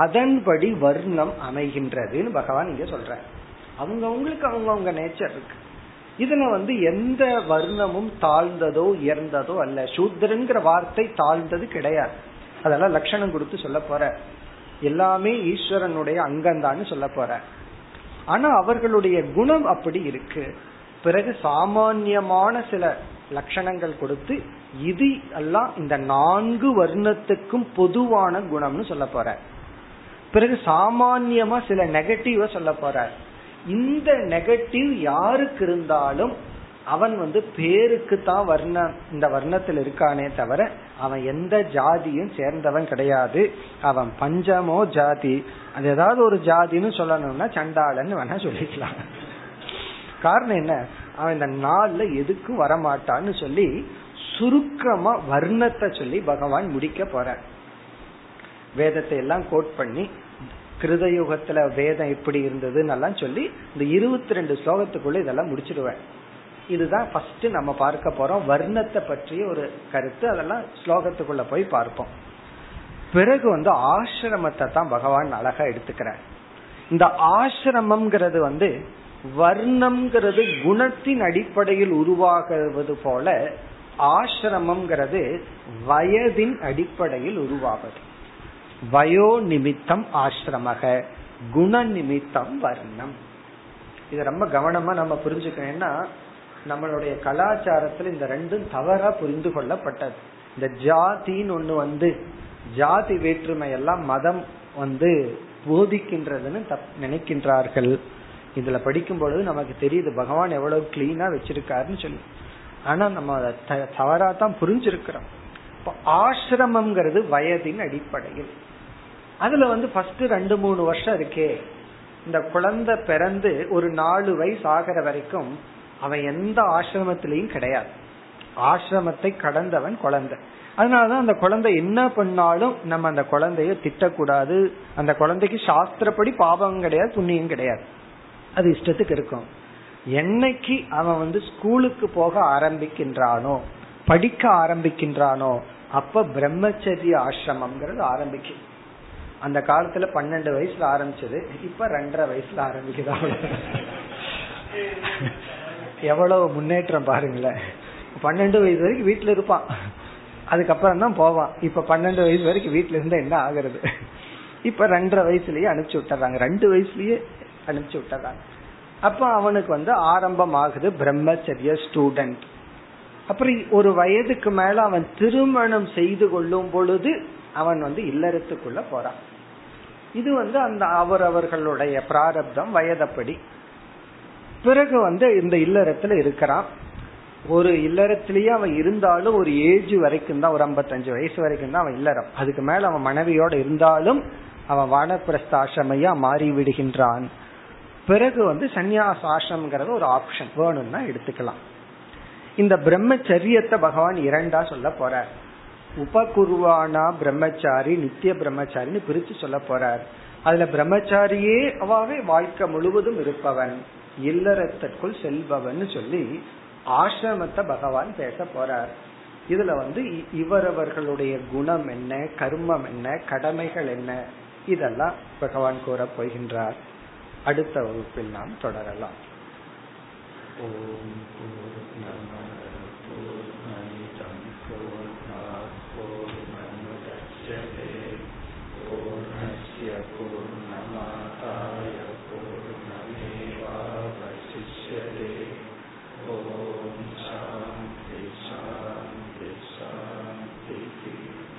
Speaker 1: அதன்படி வர்ணம் அமைகின்றதுன்னு பகவான் இங்க சொல்ற அவங்க அவங்களுக்கு நேச்சர் இருக்கு. இதுல வந்து எந்த வர்ணமும் தாழ்ந்ததோ உயர்ந்ததோ அல்ல. சூத்ரங்கிற வார்த்தை தாழ்ந்தது கிடையாது. அதெல்லாம் லட்சணம் கொடுத்து சொல்ல போற. எல்லாமே ஈஸ்வரனுடைய அங்கந்தான்னு சொல்ல போற. ஆனா அவர்களுடைய குணம் அப்படி இருக்கு. பிறகு சாமான்யமான சில லட்சணங்கள் கொடுத்து இது எல்லாம் இந்த நான்கு வர்ணத்துக்கும் பொதுவான குணம்னு சொல்ல போற. பிறகு சாமான்யமா சில நெகட்டிவ சொல்ல போறார் இந்த நெகட்டிவ் யாருக்கு இருந்தாலும் அவன் வந்து பேருக்கு தான் வர்ண இந்த வர்ணத்தில் இருக்கானே தவிர அவன் எந்த ஜாதியும் சேர்ந்தவன் கிடையாது. அவன் பஞ்சமோ ஜாதி. அது ஏதாவது ஒரு ஜாதின்னு சொல்லணும்னா சண்டாளன்னு வேணா சொல்லிக்கலாம். காரணம் என்ன? அவன் இந்த நாள்ல எதுக்கும் வரமாட்டான்னு சொல்லி சுருக்கமா வர்ணத்தை சொல்லி பகவான் முடிக்க போற வேதத்தை எல்லாம் கோட் பண்ணி கிருதயுகத்துல வேதம் எப்படி இருந்ததுன்னு சொல்லி இந்த இருபத்தி ரெண்டு ஸ்லோகத்துக்குள்ள இதெல்லாம் முடிச்சிடுவேன். இதுதான் ஃபர்ஸ்ட் நம்ம பார்க்க போறோம். வர்ணத்தை பற்றிய ஒரு கருத்து. அதெல்லாம் ஸ்லோகத்துக்குள்ள போய் பார்ப்போம். பிறகு வந்து ஆசிரமத்தை தான் பகவான் அழகா எடுத்துக்கிறார். இந்த ஆசிரமம்ங்கிறது வந்து வர்ணம்ங்கிறது குணத்தின் அடிப்படையில் உருவாகுவது போல ஆசிரமம்ங்கிறது வயதின் அடிப்படையில் உருவாவது வயோ நிமித்தம் ஆசிரமக குண நிமித்தம் வர்ணம். இது ரொம்ப கவனமா நம்ம புரிஞ்சுக்கணும்னா நம்மளுடைய கலாச்சாரத்துல இந்த ரெண்டும் தவறா புரிந்து கொள்ளப்பட்டது. இந்த ஜாதின்னு ஒண்ணு வந்து ஜாதி வேற்றுமை எல்லாம் மதம் வந்து போதிக்கின்றதுன்னு நினைக்கின்றார்கள். இதுல படிக்கும் பொழுது நமக்கு தெரியுது பகவான் எவ்வளவு கிளீனா வச்சிருக்காருன்னு சொல்லி. ஆனா நம்ம தவறா தான் புரிஞ்சிருக்கிறோம். ஆசிரமம்ங்கிறது வயதின் அடிப்படையில். அதுல வந்து ஃபர்ஸ்ட் ரெண்டு மூணு வருஷம் இருக்கே. இந்த குழந்தை பிறந்து ஒரு நாலு வயசு ஆகிற வரைக்கும் அவன் எந்த ஆசிரமத்திலையும் கிடையாது. ஆசிரமத்தை கடந்தவன் குழந்தை. அதனாலதான் அந்த குழந்தை என்ன பண்ணாலும் நம்ம அந்த குழந்தைய திட்டக்கூடாது. அந்த குழந்தைக்கு சாஸ்திரப்படி பாவம் கிடையாது புண்ணியம் கிடையாது. அது இஷ்டத்துக்கு இருக்கும். என்னைக்கு அவன் வந்து ஸ்கூலுக்கு போக ஆரம்பிக்கின்றானோ படிக்க ஆரம்பிக்கின்றானோ அப்ப பிரம்மச்சரிய ஆசிரமம்ங்கிறது ஆரம்பிக்கும். அந்த காலத்துல பன்னெண்டு வயசுல ஆரம்பிச்சது. இப்ப ரெண்டரை வயசுல ஆரம்பிக்குதா எவ்வளவு முன்னேற்றம் பாருங்களேன். பன்னெண்டு வயசு வரைக்கும் வீட்டுல இருப்பான். அதுக்கப்புறம் தான் போவான். இப்ப பன்னெண்டு வயசு வரைக்கும் வீட்டுல இருந்தா என்ன ஆகுறது? இப்ப ரெண்டரை வயசுலயே அனுப்பிச்சு விட்டுறாங்க. ரெண்டு வயசுலயே அனுப்பிச்சு விட்டுறாங்க. அப்ப அவனுக்கு வந்து ஆரம்பம் ஆகுது பிரம்மச்சரிய ஸ்டூடெண்ட் அப்புறம் ஒரு வயதுக்கு மேல அவன் திருமணம் செய்து கொள்ளும் பொழுது அவன் வந்து இல்லறத்துக்குள்ள போறான். இது வந்து அந்த அவரவர்களுடைய பிராரப்தம் வயதப்படி. பிறகு வந்து இந்த இல்லறத்துல இருக்கிறான். ஒரு இல்லறத்திலேயே அவன் இருந்தாலும் ஒரு ஏஜ் வரைக்கும் தான் ஒரு ஐம்பத்தஞ்சு வயசு வரைக்கும் தான் அவன் இல்லறம். அதுக்கு மேல அவன் மனைவியோட இருந்தாலும் அவன் வானப்பிரஸ்தாசிரமையா மாறி விடுகின்றான் பிறகு வந்து சந்நியாசாசிரம்ங்கிறது ஒரு ஆப்ஷன் வேணும்னா எடுத்துக்கலாம். இந்த பிரம்மச்சரியத்தை பகவான் இரண்டா சொல்ல போறார். உபகுருவானா பிரம்மச்சாரி நித்திய பிரம்மச்சாரின்னு பிரிச்சு சொல்ல போறார். அதுல பிரம்மச்சாரியே அவாவே வாழ்க்கை முழுவதும் இருப்பவன் இல்லறத்திற்குள் செல்பவன் சொல்லி ஆசிரமத்தை பகவான் பேச போறார். இதுல வந்து இவரவர்களுடைய குணம் என்ன கர்மம் என்ன கடமைகள் என்ன இதெல்லாம் பகவான் கூற போகின்றார். அடுத்த வகுப்பில் நாம் தொடரலாம். ஓம்